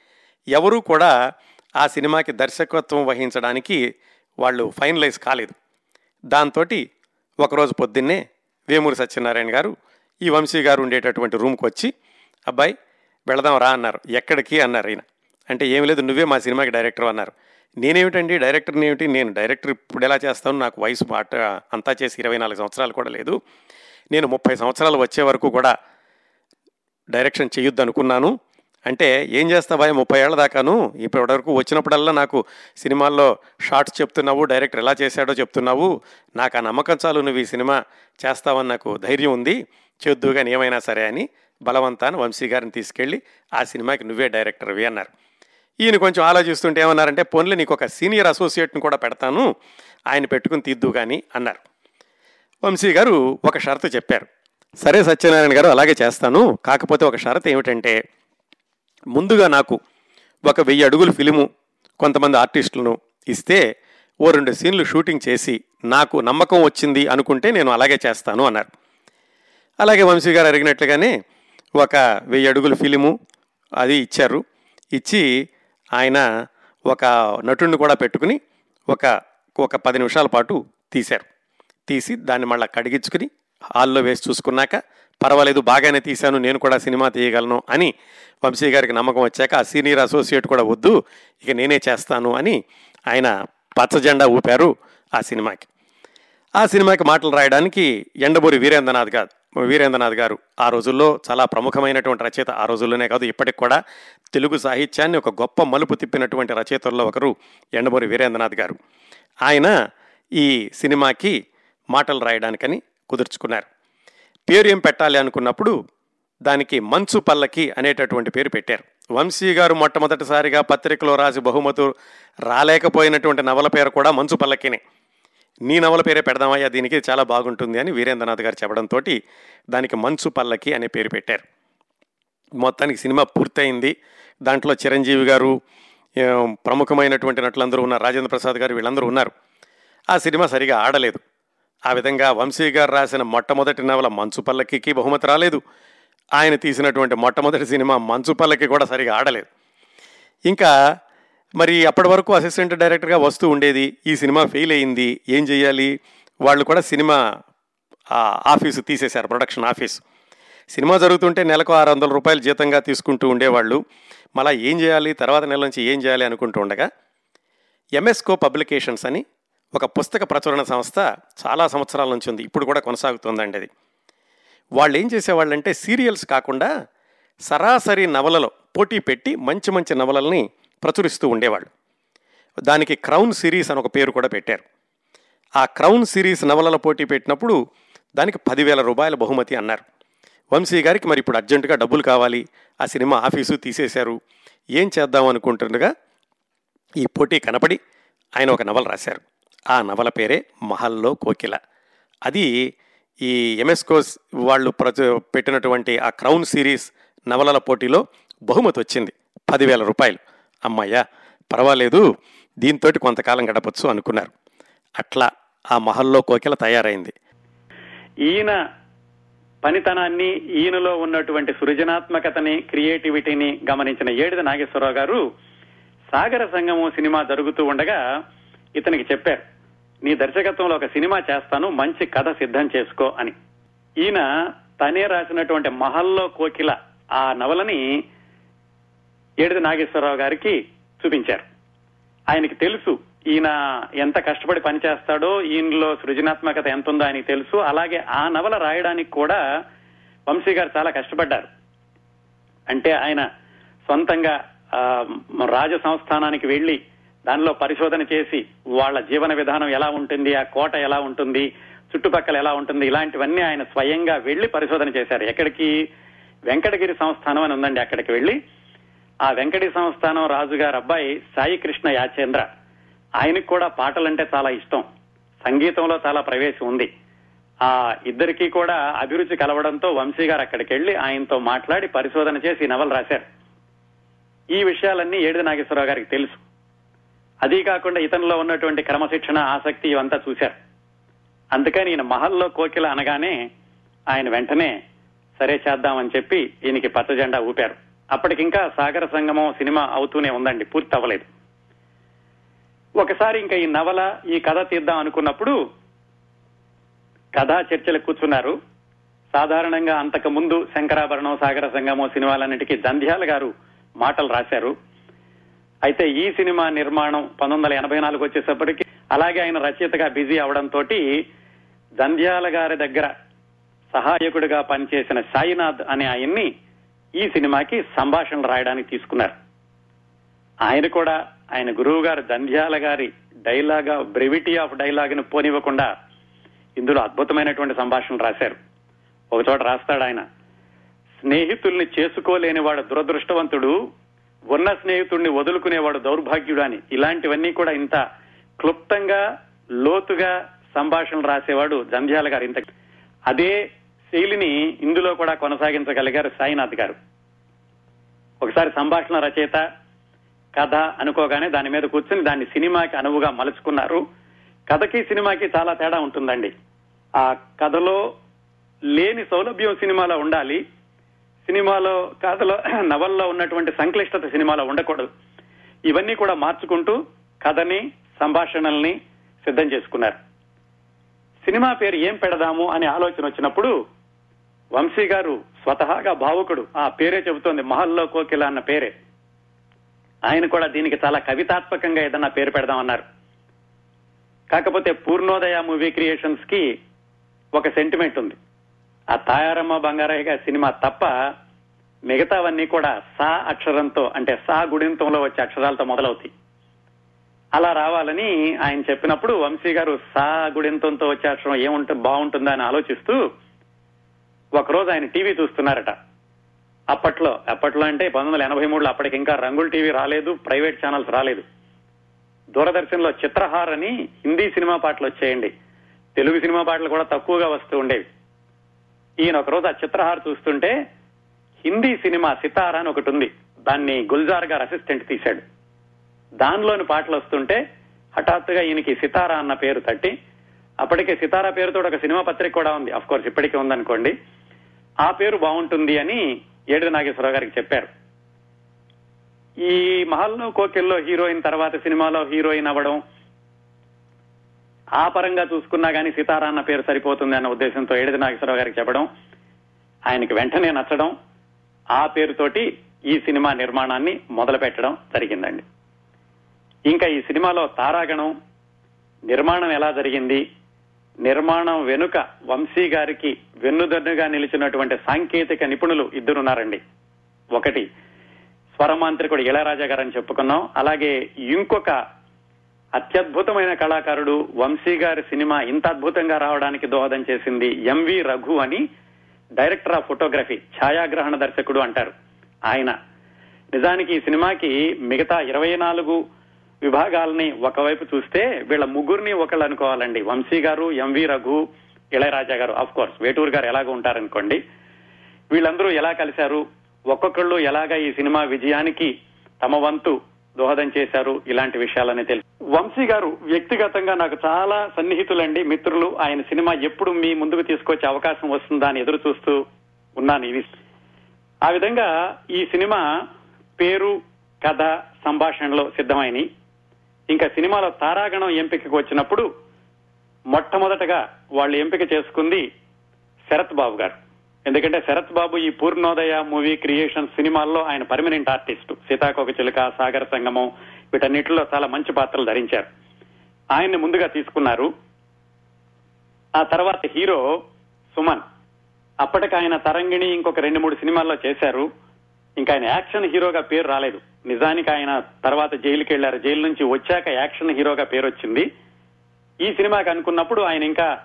ఎవరూ కూడా ఆ సినిమాకి దర్శకత్వం వహించడానికి వాళ్ళు ఫైనలైజ్ కాలేదు. దాంతో ఒకరోజు పొద్దున్నే వేమూరి సత్యనారాయణ గారు ఈ వంశీ గారు ఉండేటటువంటి రూమ్కి వచ్చి అబ్బాయి వెళదాం రా అన్నారు. ఎక్కడికి? అన్నారు ఆయన అంటే ఏమి లేదు నువ్వే మా సినిమాకి డైరెక్టర్ అన్నారు. నేనేమిటండి? డైరెక్టర్ని ఏమిటి నేను డైరెక్టర్ ఇప్పుడు ఎలా చేస్తాను నాకు వయసు మాట అంతా చేసి ఇరవై నాలుగు సంవత్సరాలు కూడా లేదు. నేను ముప్పై సంవత్సరాలు వచ్చే వరకు కూడా డైరెక్షన్ చేయొద్దు అనుకున్నాను అంటే ఏం చేస్తావా ముప్పై ఏళ్ళ దాకాను? ఇప్పటి వరకు వచ్చినప్పుడల్లా నాకు సినిమాల్లో షార్ట్స్ చెప్తున్నావు డైరెక్టర్ ఎలా చేశాడో చెప్తున్నావు. నాకు ఆ నమ్మకం చాలు నువ్వు ఈ సినిమా చేస్తావని నాకు ధైర్యం ఉంది. చేద్దు కానీ ఏమైనా సరే అని బలవంతాన్ని వంశీ గారిని తీసుకెళ్ళి ఆ సినిమాకి నువ్వే డైరెక్టర్వి అన్నారు. ఈయన కొంచెం ఆలోచిస్తుంటే ఏమన్నారంటే పొన్లే నీకు ఒక సీనియర్ అసోసియేట్ని కూడా పెడతాను ఆయన పెట్టుకుని తీద్దు కానీ అన్నారు. వంశీ గారు ఒక షరతు చెప్పారు. సరే సత్యనారాయణ గారు అలాగే చేస్తాను. కాకపోతే ఒక షరతు ఏమిటంటే ముందుగా నాకు ఒక వెయ్యి అడుగుల ఫిలిము కొంతమంది ఆర్టిస్టులను ఇస్తే ఓ రెండు సీన్లు షూటింగ్ చేసి నాకు నమ్మకం వచ్చింది అనుకుంటే నేను అలాగే చేస్తాను అన్నారు. అలాగే వంశీ గారు అడిగినట్లుగానే ఒక వెయ్యి అడుగుల ఫిలిము అది ఇచ్చారు. ఇచ్చి ఆయన ఒక నటుడిని కూడా పెట్టుకుని ఒక ఒక పది నిమిషాల పాటు తీశారు. తీసి దాన్ని మళ్ళీ కడిగించుకుని హాల్లో వేసి చూసుకున్నాక పర్వాలేదు బాగానే తీశాను నేను కూడా సినిమా తీయగలను అని వంశీ గారికి నమ్మకం వచ్చాక ఆ సీనియర్ అసోసియేట్ కూడా వద్దు ఇక నేనే చేస్తాను అని ఆయన పచ్చ జెండా ఊపారు ఆ సినిమాకి. ఆ సినిమాకి మాటలు రాయడానికి ఎండబూరి వీరేంద్రనాథ్ గారు. వీరేంద్రనాథ్ గారు ఆ రోజుల్లో చాలా ప్రముఖమైనటువంటి రచయిత ఆ రోజుల్లోనే కాదు ఇప్పటికి కూడా తెలుగు సాహిత్యాన్ని ఒక గొప్ప మలుపు తిప్పినటువంటి రచయితల్లో ఒకరు ఎండబూరి వీరేంద్రనాథ్ గారు. ఆయన ఈ సినిమాకి మాటలు రాయడానికని కుదుర్చుకున్నారు. పేరు ఏం పెట్టాలి అనుకున్నప్పుడు దానికి మంచు పల్లకి అనేటటువంటి పేరు పెట్టారు. వంశీ గారు మొట్టమొదటిసారిగా పత్రికలో రాసి బహుమతులు రాలేకపోయినటువంటి నవల పేరు కూడా మంచు పల్లకినే. నీ నవల పేరే పెడదామయ్యా దీనికి చాలా బాగుంటుంది అని వీరేంద్రనాథ్ గారు చెప్పడంతో దానికి మంచు పల్లకి అనే పేరు పెట్టారు. మొత్తానికి సినిమా పూర్తయింది. దాంట్లో చిరంజీవి గారు ప్రముఖమైనటువంటి నటులందరూ ఉన్నారు. రాజేంద్ర ప్రసాద్ గారు వీళ్ళందరూ ఉన్నారు. ఆ సినిమా సరిగా ఆడలేదు. ఆ విధంగా వంశీ గారు రాసిన మొట్టమొదటి నవల మంచు పల్లకికి బహుమతి రాలేదు. ఆయన తీసినటువంటి మొట్టమొదటి సినిమా మంచు పల్లకి కూడా సరిగా ఆడలేదు. ఇంకా మరి అప్పటి వరకు అసిస్టెంట్ డైరెక్టర్గా వస్తూ ఉండేది. ఈ సినిమా ఫెయిల్ అయింది. ఏం చేయాలి? వాళ్ళు కూడా సినిమా ఆఫీసు తీసేశారు ప్రొడక్షన్ ఆఫీస్ సినిమా జరుగుతుంటే నెలకు ఆరు వందల రూపాయలు జీతంగా తీసుకుంటూ ఉండేవాళ్ళు. మళ్ళా ఏం చేయాలి? తర్వాత నెల నుంచి ఏం చేయాలి అనుకుంటూ ఉండగా ఎంఎస్కో పబ్లికేషన్స్ అని ఒక పుస్తక ప్రచురణ సంస్థ చాలా సంవత్సరాల నుంచి ఉంది. ఇప్పుడు కూడా కొనసాగుతుందండి అది వాళ్ళు ఏం చేసేవాళ్ళంటే సీరియల్స్ కాకుండా సరాసరి నవలలో పోటీ పెట్టి మంచి మంచి నవలల్ని ప్రచురిస్తూ ఉండేవాళ్ళు. దానికి క్రౌన్ సిరీస్ అని ఒక పేరు కూడా పెట్టారు. ఆ క్రౌన్ సిరీస్ నవలల పోటీ పెట్టినప్పుడు దానికి పదివేల రూపాయల బహుమతి అన్నారు. వంశీ గారికి మరి ఇప్పుడు అర్జెంటుగా డబ్బులు కావాలి ఆ సినిమా ఆఫీసు తీసేశారు ఏం చేద్దాం అనుకుంటుండగా ఈ పోటీ కనపడి ఆయన ఒక నవల రాశారు. ఆ నవల పేరే మహల్లో కోకిల. అది ఈ ఎంఎస్కోస్ వాళ్ళు ప్రచ పెట్టినటువంటి ఆ క్రౌన్ సిరీస్ నవలల పోటీలో బహుమతి వచ్చింది పదివేల రూపాయలు. అమ్మయ్యా పర్వాలేదు దీంతో కొంతకాలం గడపచ్చు అనుకున్నారు. అట్లా ఆ మహల్లో కోకిల తయారైంది. ఈయన పనితనాన్ని ఈయనలో ఉన్నటువంటి సృజనాత్మకతని క్రియేటివిటీని గమనించిన ఏడిద నాగేశ్వరరావు గారు సాగర సంగమం సినిమా జరుగుతూ ఉండగా ఇతనికి చెప్పారు నీ దర్శకత్వంలో ఒక సినిమా చేస్తాను మంచి కథ సిద్ధం చేసుకో అని. ఈయన తనే రాసినటువంటి మహల్లో కోకిల ఆ నవలని ఏడిది నాగేశ్వరరావు గారికి చూపించారు. ఆయనకి తెలుసు ఈయన ఎంత కష్టపడి పనిచేస్తాడో ఈయనలో సృజనాత్మకత ఎంత ఉందో ఆయనకి తెలుసు. అలాగే ఆ నవల రాయడానికి కూడా వంశీ గారు చాలా కష్టపడ్డారు. అంటే ఆయన సొంతంగా రాజ సంస్థానానికి వెళ్ళి దానిలో పరిశోధన చేసి వాళ్ళ జీవన విధానం ఎలా ఉంటుంది ఆ కోట ఎలా ఉంటుంది చుట్టుపక్కల ఎలా ఉంటుంది ఇలాంటివన్నీ ఆయన స్వయంగా వెళ్ళి పరిశోధన చేశారు. ఎక్కడికి? వెంకటగిరి సంస్థానం అని ఉందండి అక్కడికి వెళ్ళి ఆ వెంకటి సంస్థానం రాజుగారి అబ్బాయి సాయి కృష్ణ యాచేంద్ర. ఆయనకు కూడా పాటలంటే చాలా ఇష్టం. సంగీతంలో చాలా ప్రవేశం ఉంది. ఆ ఇద్దరికీ కూడా అభిరుచి కలవడంతో వంశీ గారు అక్కడికి వెళ్ళి ఆయనతో మాట్లాడి పరిశోధన చేసి నవలు రాశారు. ఈ విషయాలన్నీ ఏడిది నాగేశ్వరరావు గారికి తెలుసు. అదీ కాకుండా ఇతనిలో ఉన్నటువంటి క్రమశిక్షణ ఆసక్తి ఇవంతా చూశారు. అందుకని ఈయన మహల్లో కోకిల అనగానే ఆయన వెంటనే సరే చేద్దామని చెప్పి ఈయనకి పచ్చజెండా ఊపారు. అప్పటికింకా సాగర సంగమం సినిమా అవుతూనే ఉందండి పూర్తి అవ్వలేదు ఒకసారి ఇంకా ఈ నవల ఈ కథ తీద్దాం అనుకున్నప్పుడు కథా చర్చలు కూర్చున్నారు. సాధారణంగా అంతకు ముందు శంకరాభరణం సాగర సంగమం సినిమాలన్నిటికీ జంధ్యాల గారు మాటలు రాశారు. అయితే ఈ సినిమా నిర్మాణం పంతొమ్మిది వందల ఎనభై నాలుగు వచ్చేసప్పటికి అలాగే ఆయన రచయితగా బిజీ అవడంతో జంధ్యాల గారి దగ్గర సహాయకుడిగా పనిచేసిన సాయినాథ్ అనే ఆయన్ని ఈ సినిమాకి సంభాషణలు రాయడానికి తీసుకున్నారు. ఆయన కూడా ఆయన గురువు గారు దంధ్యాల గారి డైలాగ్ బ్రెవిటీ ఆఫ్ డైలాగ్ను పోనివ్వకుండా ఇందులో అద్భుతమైనటువంటి సంభాషణ రాశారు. ఒక చోట రాస్తాడు ఆయన స్నేహితుల్ని చేసుకోలేనివాడు దురదృష్టవంతుడు ఉన్న స్నేహితుడిని వదులుకునేవాడు దౌర్భాగ్యుడు అని. ఇలాంటివన్నీ కూడా ఇంత క్లుప్తంగా లోతుగా సంభాషణలు రాసేవాడు జంధ్యాల గారు ఇంత అదే శైలిని ఇందులో కూడా కొనసాగించగలిగారు సాయినాథ్ గారు. ఒకసారి సంభాషణ రచయిత కథ అనుకోగానే దాని మీద కూర్చుని దాన్ని సినిమాకి అనువుగా మలుచుకున్నారు. కథకి సినిమాకి చాలా తేడా ఉంటుందండి. ఆ కథలో లేని సౌలభ్యం సినిమాలో ఉండాలి. సినిమాలో కథలో నవల్లో ఉన్నటువంటి సంక్లిష్టత సినిమాలో ఉండకూడదు. ఇవన్నీ కూడా మార్చుకుంటూ కథని సంభాషణల్ని సిద్ధం చేసుకున్నారు. సినిమా పేరు ఏం పెడదాము అనే ఆలోచన వచ్చినప్పుడు వంశీ గారు స్వతహాగా భావుకుడు. ఆ పేరే చెబుతోంది మహల్లో కోకిల అన్న పేరే. ఆయన కూడా దీనికి చాలా కవితాత్మకంగా ఏదన్నా పేరు పెడదామన్నారు. కాకపోతే పూర్ణోదయ మూవీ క్రియేషన్స్కి ఒక సెంటిమెంట్ ఉంది. ఆ తాయారమ్మ బంగారయ్య గారి సినిమా తప్ప మిగతావన్నీ కూడా సా అక్షరంతో అంటే సా గుడింతంలో వచ్చే అక్షరాలతో మొదలవుతాయి. అలా రావాలని ఆయన చెప్పినప్పుడు వంశీ గారు సా గుడింతంతో వచ్చే అక్షరం ఏముంటుంది బాగుంటుందా అని ఆలోచిస్తూ ఒకరోజు ఆయన టీవీ చూస్తున్నారట. అప్పట్లో అప్పట్లో అంటే పంతొమ్మిది వందల ఎనభై మూడులో అప్పటికి ఇంకా రంగుల టీవీ రాలేదు ప్రైవేట్ ఛానల్స్ రాలేదు. దూరదర్శన్లో చిత్రహార్ అని హిందీ సినిమా పాటలు వచ్చేయండి. తెలుగు సినిమా పాటలు కూడా తక్కువగా వస్తూ ఉండేవి. ఈయన ఒకరోజు ఆ చిత్రహార్ చూస్తుంటే హిందీ సినిమా సితారా అని ఒకటి ఉంది. దాన్ని గుల్జార్ గారు అసిస్టెంట్ తీశాడు. దానిలోని పాటలు వస్తుంటే హఠాత్తుగా ఈయనకి సితారా అన్న పేరు తట్టి అప్పటికే సితారా పేరుతో ఒక సినిమా పత్రిక కూడా ఉంది. అఫ్ కోర్స్ ఇప్పటికే ఉందనుకోండి. ఆ పేరు బాగుంటుంది అని ఏడు నాగేశ్వరరావు గారికి చెప్పారు. ఈ మహల్లో కోకిల్లో హీరోయిన్ తర్వాత సినిమాలో హీరోయిన్ అవ్వడం ఆ పరంగా చూసుకున్నా గానీ సితారా అన్న పేరు సరిపోతుంది అన్న ఉద్దేశంతో ఏడిది నాగేశ్వరరావు గారికి చెప్పడం ఆయనకి వెంటనే నచ్చడం ఆ పేరుతోటి ఈ సినిమా నిర్మాణాన్ని మొదలు పెట్టడం జరిగిందండి. ఇంకా ఈ సినిమాలో తారాగణం నిర్మాణం ఎలా జరిగింది నిర్మాణం వెనుక వంశీ గారికి వెన్నుదన్నుగా నిలిచినటువంటి సాంకేతిక నిపుణులు ఇద్దరున్నారండి. ఒకటి స్వరమాంత్రికుడు ఇళరాజా గారని చెప్పుకున్నాం. అలాగే ఇంకొక అత్యద్భుతమైన కళాకారుడు వంశీ గారి సినిమా ఇంత అద్భుతంగా రావడానికి దోహదం చేసింది ఎంవి రఘు అని డైరెక్టర్ ఆఫ్ ఫోటోగ్రఫీ ఛాయాగ్రహణ దర్శకుడు అంటారు. ఆయన నిజానికి ఈ సినిమాకి మిగతా ఇరవై నాలుగు విభాగాలని ఒకవైపు చూస్తే వీళ్ళ ముగ్గురిని ఒకళ్ళు అనుకోవాలండి. వంశీ గారు ఎంవి రఘు ఇళయరాజా గారు. ఆఫ్ కోర్స్ వేటూరు గారు ఎలాగో ఉంటారనుకోండి. వీళ్ళందరూ ఎలా కలిశారు? ఒక్కొక్కళ్ళు ఎలాగా ఈ సినిమా విజయానికి తమ వంతు దోహదం చేశారు? ఇలాంటి విషయాలనే తెలుసు వంశీ గారు వ్యక్తిగతంగా నాకు చాలా సన్నిహితులండి మిత్రులు. ఆయన సినిమా ఎప్పుడు మీ ముందుకు తీసుకొచ్చే అవకాశం వస్తుందా అని ఎదురు చూస్తూ ఉన్నాను ఇది ఆ విధంగా ఈ సినిమా పేరు కథ సంభాషణలో సిద్ధమైనవి ఇంకా సినిమాలో తారాగణం ఎంపికకు వచ్చినప్పుడు మొట్టమొదటగా వాళ్ళు ఎంపిక చేసుకుంది శరత్ బాబు గారు. ఎందుకంటే శరత్ బాబు ఈ పూర్ణోదయ మూవీ క్రియేషన్ సినిమాల్లో ఆయన పర్మనెంట్ ఆర్టిస్ట్. సీతాకోక చిలుక సాగర సంగమం వీటన్నిటిలో చాలా మంచి పాత్రలు ధరించారు. ఆయన్ని ముందుగా తీసుకున్నారు. ఆ తర్వాత హీరో సుమన్. అప్పటికి ఆయన తరంగిణి ఇంకొక రెండు మూడు సినిమాల్లో చేశారు. ఇంకా ఆయన యాక్షన్ హీరోగా పేరు రాలేదు. నిజానికి ఆయన తర్వాత జైలుకి వెళ్ళారు జైలు నుంచి వచ్చాక యాక్షన్ హీరోగా పేరు వచ్చింది ఈ సినిమాకి అనుకున్నప్పుడు ఆయన ఇంకా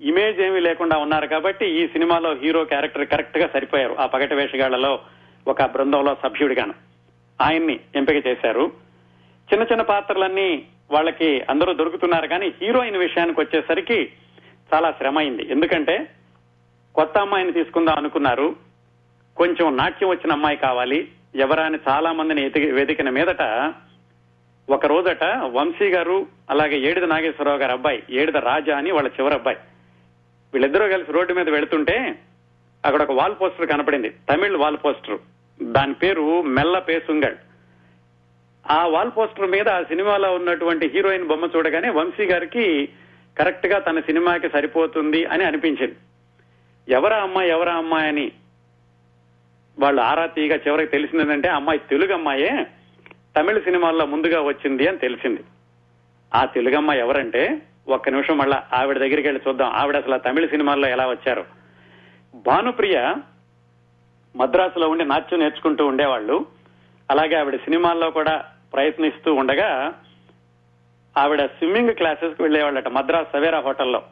ఇమేజ్ ఏమీ లేకుండా ఉన్నారు కాబట్టి ఈ సినిమాలో హీరో క్యారెక్టర్ కరెక్ట్గా సరిపోయారు. ఆ పగటి వేషగాళ్ళలో ఒక బృందంలో సభ్యుడిగాను. ఆయన్ని ఎంపిక చేశారు. చిన్న చిన్న పాత్రలన్నీ వాళ్ళకి అందరూ దొరుకుతున్నారు కానీ హీరోయిన్ విషయానికి వచ్చేసరికి చాలా శ్రమ అయింది. ఎందుకంటే కొత్త అమ్మాయిని తీసుకుందాం అనుకున్నారు. కొంచెం నాట్యం వచ్చిన అమ్మాయి కావాలి. ఎవరాని చాలా మందిని ఎతికి- వెతికిన మీదట ఒక రోజట వంశీ గారు అలాగే ఏడిద నాగేశ్వరరావు గారి అబ్బాయి ఏడిద రాజా అని వాళ్ళ చివరి అబ్బాయి. వీళ్ళిద్దరూ కలిసి రోడ్డు మీద వెళుతుంటే అక్కడ ఒక వాల్ పోస్టర్ కనపడింది. Tamil wall poster. దాని పేరు మెల్ల పేసుంగల్ ఆ వాల్ పోస్టర్ మీద ఆ సినిమాలో ఉన్నటువంటి హీరోయిన్ బొమ్మ చూడగానే వంశీ గారికి కరెక్ట్గా తన సినిమాకి సరిపోతుంది అని అనిపించింది. ఎవరా అమ్మాయి ఎవరా అమ్మాయి అని వాళ్ళు ఆరా తీయగా చివరికి తెలిసింది ఏంటంటే అమ్మాయి తెలుగు అమ్మాయే తమిళ సినిమాల్లో ముందుగా వచ్చింది అని తెలిసింది. ఆ తెలుగు అమ్మాయి ఎవరంటే ఒక్క నిమిషం మళ్ళా ఆవిడ దగ్గరికి వెళ్ళి చూద్దాం. ఆవిడ అసలు ఆ తమిళ సినిమాల్లో ఎలా వచ్చారు? భానుప్రియ మద్రాసులో ఉండి నాట్యం నేర్చుకుంటూ ఉండేవాళ్ళు. అలాగే ఆవిడ సినిమాల్లో కూడా ప్రయత్నిస్తూ ఉండగా ఆవిడ స్విమ్మింగ్ క్లాసెస్కి వెళ్ళేవాళ్ళట మద్రాస్ సవేరా హోటల్లో.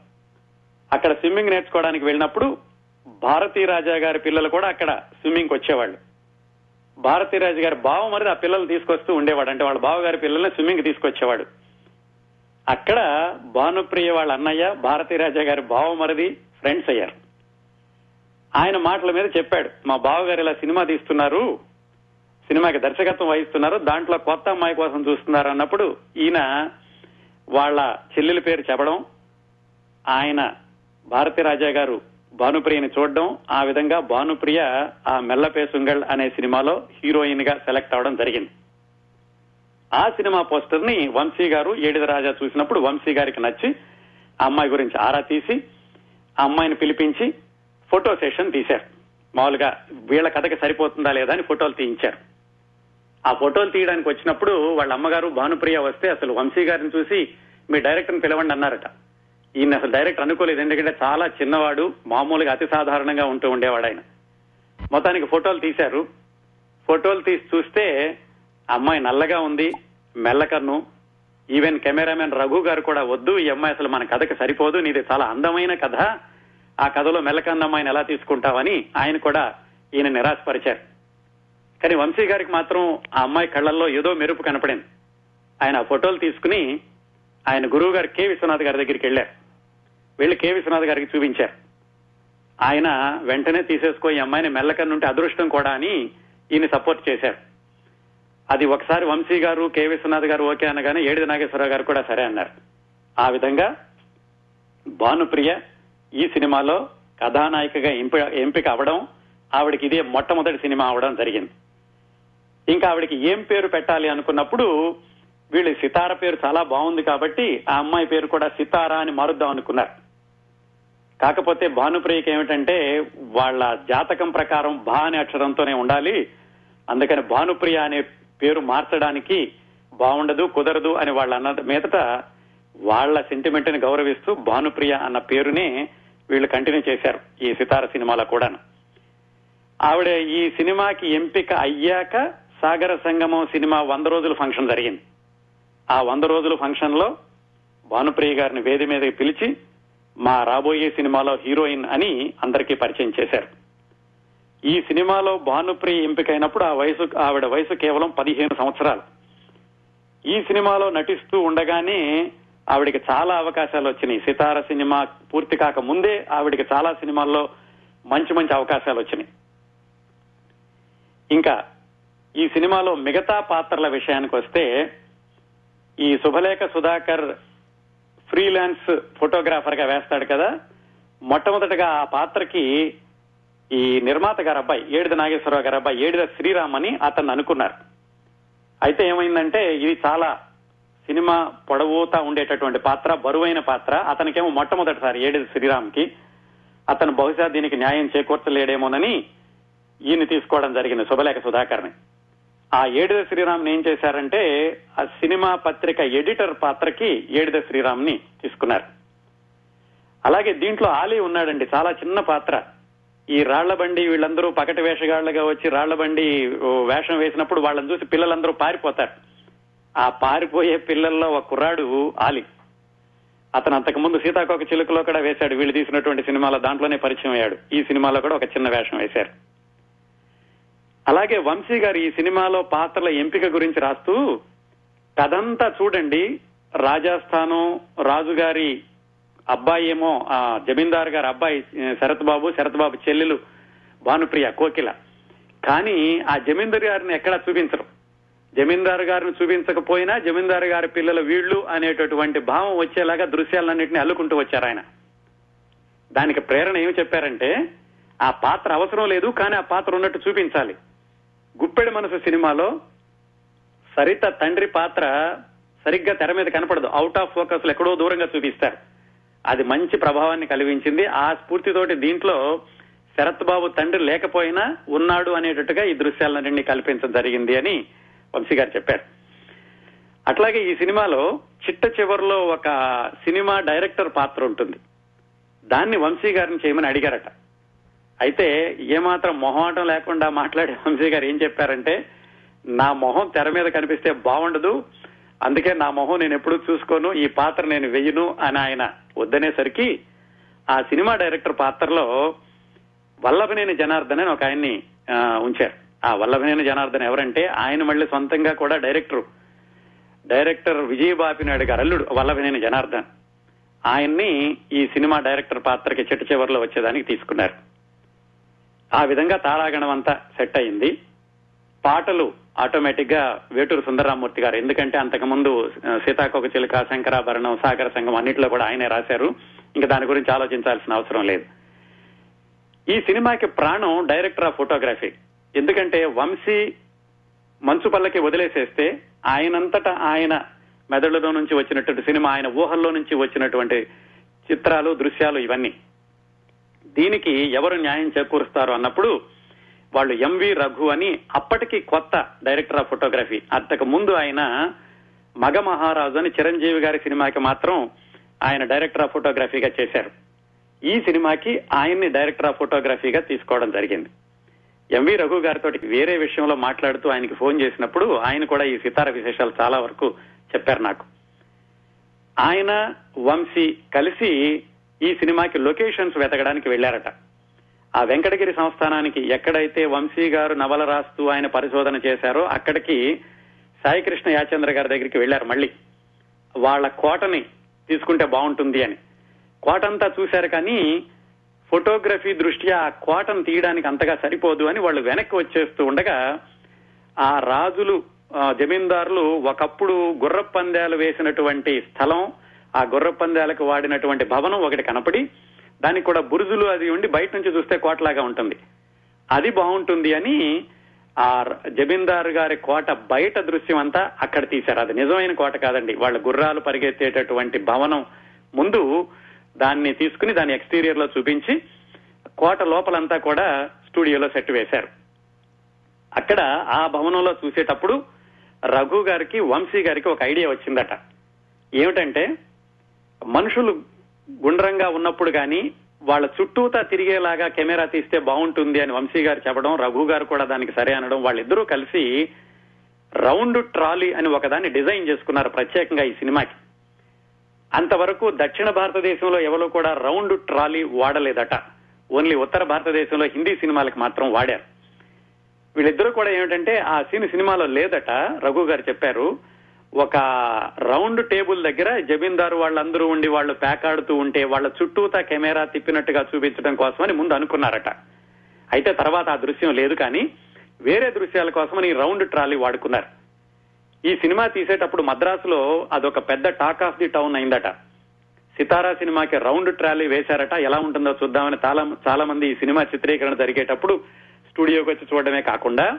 అక్కడ స్విమ్మింగ్ నేర్చుకోవడానికి వెళ్ళినప్పుడు భారతీ రాజా గారి పిల్లలు కూడా అక్కడ స్విమ్మింగ్ వచ్చేవాళ్ళు. భారతీ రాజు గారి బావ మరి ఆ పిల్లలు తీసుకొస్తూ ఉండేవాడు. అంటే వాళ్ళ బావగారి పిల్లల్ని స్విమ్మింగ్ తీసుకొచ్చేవాడు. అక్కడ భానుప్రియ వాళ్ళ అన్నయ్య భారతీ రాజా గారి బావమరిది ఫ్రెండ్స్ అయ్యారు. ఆయన మాటల మీద చెప్పాడు మా బావగారు ఇలా సినిమా తీస్తున్నారు సినిమాకి దర్శకత్వం వహిస్తున్నారు దాంట్లో కొత్త అమ్మాయి కోసం చూస్తున్నారు అన్నప్పుడు ఈయన వాళ్ళ చెల్లెల పేరు చెప్పడం ఆయన భారతీ రాజా గారు భానుప్రియని చూడడం ఆ విధంగా భానుప్రియ ఆ మెల్లపేసుంగళ్ అనే సినిమాలో హీరోయిన్గా సెలెక్ట్ అవడం జరిగింది. ఆ సినిమా పోస్టర్ని వంశీ గారు ఏడిద రాజా చూసినప్పుడు వంశీ గారికి నచ్చి ఆ అమ్మాయి గురించి ఆరా తీసి ఆ అమ్మాయిని పిలిపించి ఫోటో సెషన్ తీశారు. మామూలుగా వీళ్ళ కథకి సరిపోతుందా లేదా అని ఫోటోలు తీయించారు. ఆ ఫోటోలు తీయడానికి వచ్చినప్పుడు వాళ్ళ అమ్మగారు భానుప్రియ వస్తే అసలు వంశీ గారిని చూసి మీ డైరెక్టర్ని పిలవండి అన్నారట. ఈయన అసలు డైరెక్ట్ అనుకోలేదు. ఎందుకంటే చాలా చిన్నవాడు మామూలుగా అతి సాధారణంగా ఉంటూ ఉండేవాడు ఆయన. మొత్తానికి ఫోటోలు తీశారు. ఫోటోలు తీసి చూస్తే ఆ అమ్మాయి నల్లగా ఉంది మెల్లకన్ను ఈవెన్ కెమెరామెన్ రఘు గారు కూడా వద్దు ఈ అమ్మాయి అసలు మన కథకి సరిపోదు నీది చాలా అందమైన కథ. ఆ కథలో మెల్లకన్న అమ్మాయిని ఎలా తీసుకుంటావని ఆయన కూడా ఈయన నిరాశపరిచారు. కానీ వంశీ గారికి మాత్రం ఆ అమ్మాయి కళ్ళల్లో ఏదో మెరుపు కనపడింది. ఆయన ఆ ఫోటోలు తీసుకుని ఆయన గురువు గారు కె విశ్వనాథ్ గారి దగ్గరికి వెళ్ళారు. వెళ్ళి కె విశ్వనాథ్ గారికి చూపించారు. ఆయన వెంటనే తీసేసుకో ఈ అమ్మాయిని మెల్లకన్నుంటే అదృష్టం కూడా అని ఈయన సపోర్ట్ చేశారు. అది ఒకసారి వంశీ గారు కె విశ్వనాథ్ గారు ఓకే అనగానే ఏడిది నాగేశ్వరరావు గారు కూడా సరే అన్నారు. ఆ విధంగా భానుప్రియ ఈ సినిమాలో కథానాయికగా ఎంపిక అవడం ఆవిడకి ఇదే మొట్టమొదటి సినిమా అవడం జరిగింది. ఇంకా ఆవిడకి ఏం పేరు పెట్టాలి అనుకున్నప్పుడు వీళ్ళు సితార పేరు చాలా బాగుంది కాబట్టి ఆ అమ్మాయి పేరు కూడా సితార అని మారుద్దాం అనుకున్నారు. కాకపోతే భానుప్రియకి ఏమిటంటే వాళ్ళ జాతకం ప్రకారం భా అనే అక్షరంతోనే ఉండాలి. అందుకని భానుప్రియ అనే పేరు మార్చడానికి బాగుండదు కుదరదు అని వాళ్ళ అన్న మీదట వాళ్ళ సెంటిమెంట్ని గౌరవిస్తూ భానుప్రియ అన్న పేరునే వీళ్ళు కంటిన్యూ చేశారు ఈ సితార సినిమాలో కూడాను. ఆవిడ ఈ సినిమాకి ఎంపిక అయ్యాక సాగర సంగమం సినిమా వంద రోజుల ఫంక్షన్ జరిగింది. ఆ వంద రోజుల ఫంక్షన్లో భానుప్రియ గారిని వేది మీదకి పిలిచి మా రాబోయే సినిమాలో హీరోయిన్ అని అందరికీ పరిచయం చేశారు. ఈ సినిమాలో భానుప్రియ ఎంపికైనప్పుడు ఆ వయసు ఆవిడ వయసు కేవలం పదిహేను సంవత్సరాలు. ఈ సినిమాలో నటిస్తూ ఉండగానే ఆవిడికి చాలా అవకాశాలు వచ్చినాయి. సితార సినిమా పూర్తి కాక ముందే ఆవిడికి చాలా సినిమాల్లో మంచి మంచి అవకాశాలు వచ్చినాయి. ఇంకా ఈ సినిమాలో మిగతా పాత్రల విషయానికి వస్తే ఈ శుభలేఖ సుధాకర్ ఫ్రీలాన్స్ ఫోటోగ్రాఫర్గా వేస్తాడు కదా. మొట్టమొదటగా ఆ పాత్రకి ఈ నిర్మాత గారు అబ్బాయి ఏడిద నాగేశ్వరరావు గారు అబ్బాయి ఏడిద శ్రీరామ్ అని అతను అనుకున్నారు. అయితే ఏమైందంటే ఇది చాలా సినిమా పొడవుతా ఉండేటటువంటి పాత్ర బరువైన పాత్ర. అతనికేమో మొట్టమొదటిసారి ఏడిద శ్రీరామ్కి. అతను బహుశా దీనికి న్యాయం చేకూర్చలేడేమోనని ఈయన తీసుకోవడం జరిగింది శుభలేఖ సుధాకర్ని. ఆ ఏడిద శ్రీరామ్ని ఏం చేశారంటే ఆ సినిమా పత్రిక ఎడిటర్ పాత్రకి ఏడిద శ్రీరామ్ని తీసుకున్నారు. అలాగే దీంట్లో ఆలీ ఉన్నాడండి చాలా చిన్న పాత్ర. ఈ రాళ్ళబండి వీళ్ళందరూ పకటి వేషగాళ్ళుగా వచ్చి రాళ్ళబండి వేషం వేసినప్పుడు వాళ్ళని చూసి పిల్లలందరూ పారిపోతారు. ఆ పారిపోయే పిల్లల్లో ఒక కుర్రాడు ఆలి. అతను అంతకు ముందు సీతాకోక చిలుకలో కూడా వేశాడు వీళ్ళు తీసినటువంటి సినిమాలో దాంట్లోనే పరిచయం అయ్యాడు. ఈ సినిమాలో కూడా ఒక చిన్న వేషం వేశారు. అలాగే వంశీ గారు ఈ సినిమాలో పాత్రల ఎంపిక గురించి రాస్తూ కథంతా చూడండి రాజస్థానం రాజుగారి అబ్బాయి ఏమో ఆ జమీందారు గారి అబ్బాయి శరత్ బాబు శరత్ బాబు చెల్లెలు భానుప్రియ కోకిల. కానీ ఆ జమీందారు గారిని ఎక్కడా చూపించరు. జమీందారు గారిని చూపించకపోయినా జమీందారు గారి పిల్లల వీళ్ళు అనేటటువంటి భావం వచ్చేలాగా దృశ్యాలన్నింటినీ అల్లుకుంటూ వచ్చారు ఆయన. దానికి ప్రేరణ ఏమి చెప్పారంటే ఆ పాత్ర అవసరం లేదు కానీ ఆ పాత్ర ఉన్నట్టు చూపించాలి. గుప్పెడి మనసు సినిమాలో సరిత తండ్రి పాత్ర సరిగ్గా తెర మీద కనపడదు. అవుట్ ఆఫ్ ఫోకస్లో ఎక్కడో దూరంగా చూపిస్తారు. అది మంచి ప్రభావాన్ని కలిగించింది. ఆ స్ఫూర్తితోటి దీంట్లో శరత్ బాబు తండ్రి లేకపోయినా ఉన్నాడు అనేటట్టుగా ఈ దృశ్యాలన్నింటినీ కల్పించడం జరిగింది అని వంశీ గారు చెప్పారు. అట్లాగే ఈ సినిమాలో చిట్ట చివరిలో ఒక సినిమా డైరెక్టర్ పాత్ర ఉంటుంది. దాన్ని వంశీ గారిని చేయమని అడిగారట. అయితే ఏమాత్రం మొహమాటం లేకుండా మాట్లాడే వంశీ గారు ఏం చెప్పారంటే నా మొహం తెర మీద కనిపిస్తే బాగుండదు అందుకే నా మొహం నేను ఎప్పుడూ చూసుకోను ఈ పాత్ర నేను వెయ్యను అని ఆయన వద్దనేసరికి ఆ సినిమా డైరెక్టర్ పాత్రలో వల్లభనేని జనార్దన్ అని ఒక ఆయన్ని ఉంచారు. ఆ వల్లభనేని జనార్దన్ ఎవరంటే ఆయన మళ్ళీ సొంతంగా కూడా డైరెక్టర్. డైరెక్టర్ విజయబాపి నాయుడు గారు అల్లుడు వల్లభనేని జనార్దన్. ఆయన్ని ఈ సినిమా డైరెక్టర్ పాత్రకి చెట్టు చివరిలో వచ్చేదానికి తీసుకున్నారు. ఆ విధంగా తారాగణం అంతా సెట్ అయింది. పాటలు ఆటోమేటిక్గా వేటూరు సుందరరామూర్తి గారు ఎందుకంటే అంతకుముందు సీతాకోక చిలుక శంకరాభరణం సాగర సంఘం అన్నింటిలో కూడా ఆయనే రాశారు. ఇంకా దాని గురించి ఆలోచించాల్సిన అవసరం లేదు. ఈ సినిమాకి ప్రాణం డైరెక్టర్ ఆఫ్ ఫోటోగ్రఫీ ఎందుకంటే వంశీ మంచు పల్లకి వదిలేసేస్తే ఆయనంతటా ఆయన మెదడులో నుంచి వచ్చినటువంటి సినిమా ఆయన ఊహల్లో నుంచి వచ్చినటువంటి చిత్రాలు దృశ్యాలు ఇవన్నీ. దీనికి ఎవరు న్యాయం చేకూరుస్తారు అన్నప్పుడు వాళ్ళు ఎంవి రఘు అని అప్పటికి కొత్త డైరెక్టర్ ఆఫ్ ఫోటోగ్రఫీ. అంతకు ముందు ఆయన మగ మహారాజు అని చిరంజీవి గారి సినిమాకి మాత్రం ఆయన డైరెక్టర్ ఆఫ్ ఫోటోగ్రఫీగా చేశారు. ఈ సినిమాకి ఆయన్ని డైరెక్టర్ ఆఫ్ ఫోటోగ్రఫీగా తీసుకోవడం జరిగింది. ఎంవి రఘు గారితో వేరే విషయంలో మాట్లాడుతూ ఆయనకి ఫోన్ చేసినప్పుడు ఆయన కూడా ఈ సితార విశేషాలు చాలా వరకు చెప్పారు నాకు. ఆయన వంశీ కలిసి ఈ సినిమాకి లొకేషన్స్ వెతకడానికి వెళ్ళారట ఆ వెంకటగిరి సంస్థానానికి ఎక్కడైతే వంశీ గారు నవల రాస్తూ ఆయన పరిశోధన చేశారో అక్కడికి సాయికృష్ణ యాచంద్ర గారి దగ్గరికి వెళ్ళారు మళ్ళీ. వాళ్ళ కోటని తీసుకుంటే బాగుంటుంది అని. కోటంతా చూశారు కానీ ఫోటోగ్రఫీ దృష్ట్యా ఆ కోటను తీయడానికి అంతగా సరిపోదు అని వాళ్ళు వెనక్కి వచ్చేస్తూ ఉండగా ఆ రాజులు జమీందారులు ఒకప్పుడు గుర్రపందాలు వేసినటువంటి స్థలం ఆ గుర్ర పందాలకు వాడినటువంటి భవనం ఒకటి కనపడి దానికి కూడా బురుజులు అది ఉండి బయట నుంచి చూస్తే కోటలాగా ఉంటుంది. అది బాగుంటుంది అని ఆ జమీందారు గారి కోట బయట దృశ్యం అంతా అక్కడ తీశారు. అది నిజమైన కోట కాదండి. వాళ్ళ గుర్రాలు పరిగెత్తేటటువంటి భవనం ముందు దాన్ని తీసుకుని దాని ఎక్స్టీరియర్లో చూపించి కోట లోపలంతా కూడా స్టూడియోలో సెట్ వేశారు. అక్కడ ఆ భవనంలో చూసేటప్పుడు రఘు గారికి వంశీ గారికి ఒక ఐడియా వచ్చిందట. ఏమిటంటే మనుషులు గుండ్రంగా ఉన్నప్పుడు కానీ వాళ్ళ చుట్టూతా తిరిగేలాగా కెమెరా తీస్తే బాగుంటుంది అని వంశీ గారు చెప్పడం రఘు గారు కూడా దానికి సరే అనడం వాళ్ళిద్దరూ కలిసి రౌండ్ ట్రాలీ అని ఒకదాన్ని డిజైన్ చేసుకున్నారు ప్రత్యేకంగా ఈ సినిమాకి. అంతవరకు దక్షిణ భారతదేశంలో ఎవరు కూడా రౌండ్ ట్రాలీ వాడలేదట. ఓన్లీ ఉత్తర భారతదేశంలో హిందీ సినిమాలకు మాత్రం వాడారు. వీళ్ళిద్దరూ కూడా ఏమిటంటే ఆ సీన్ సినిమాలో లేదట రఘు గారు చెప్పారు. ఒక రౌండ్ టేబుల్ దగ్గర జమీందారు వాళ్ళందరూ ఉండి వాళ్ళు పేకాడుతూ ఉంటే వాళ్ళ చుట్టూతా కెమెరా తిప్పినట్టుగా చూపించడం కోసమని ముందు అనుకున్నారట. అయితే తర్వాత ఆ దృశ్యం లేదు కానీ వేరే దృశ్యాల కోసమని రౌండ్ ట్రాలీ వాడుకున్నారు. ఈ సినిమా తీసేటప్పుడు మద్రాసులో అదొక పెద్ద టాక్ ఆఫ్ ది టౌన్ అయిందట. సితారా సినిమాకి రౌండ్ ట్రాలీ వేశారట. ఎలా ఉంటుందో చూద్దామని చాలా చాలా మంది ఈ సినిమా చిత్రీకరణ జరిగేటప్పుడు స్టూడియోకి వచ్చి చూడడమే కాకుండా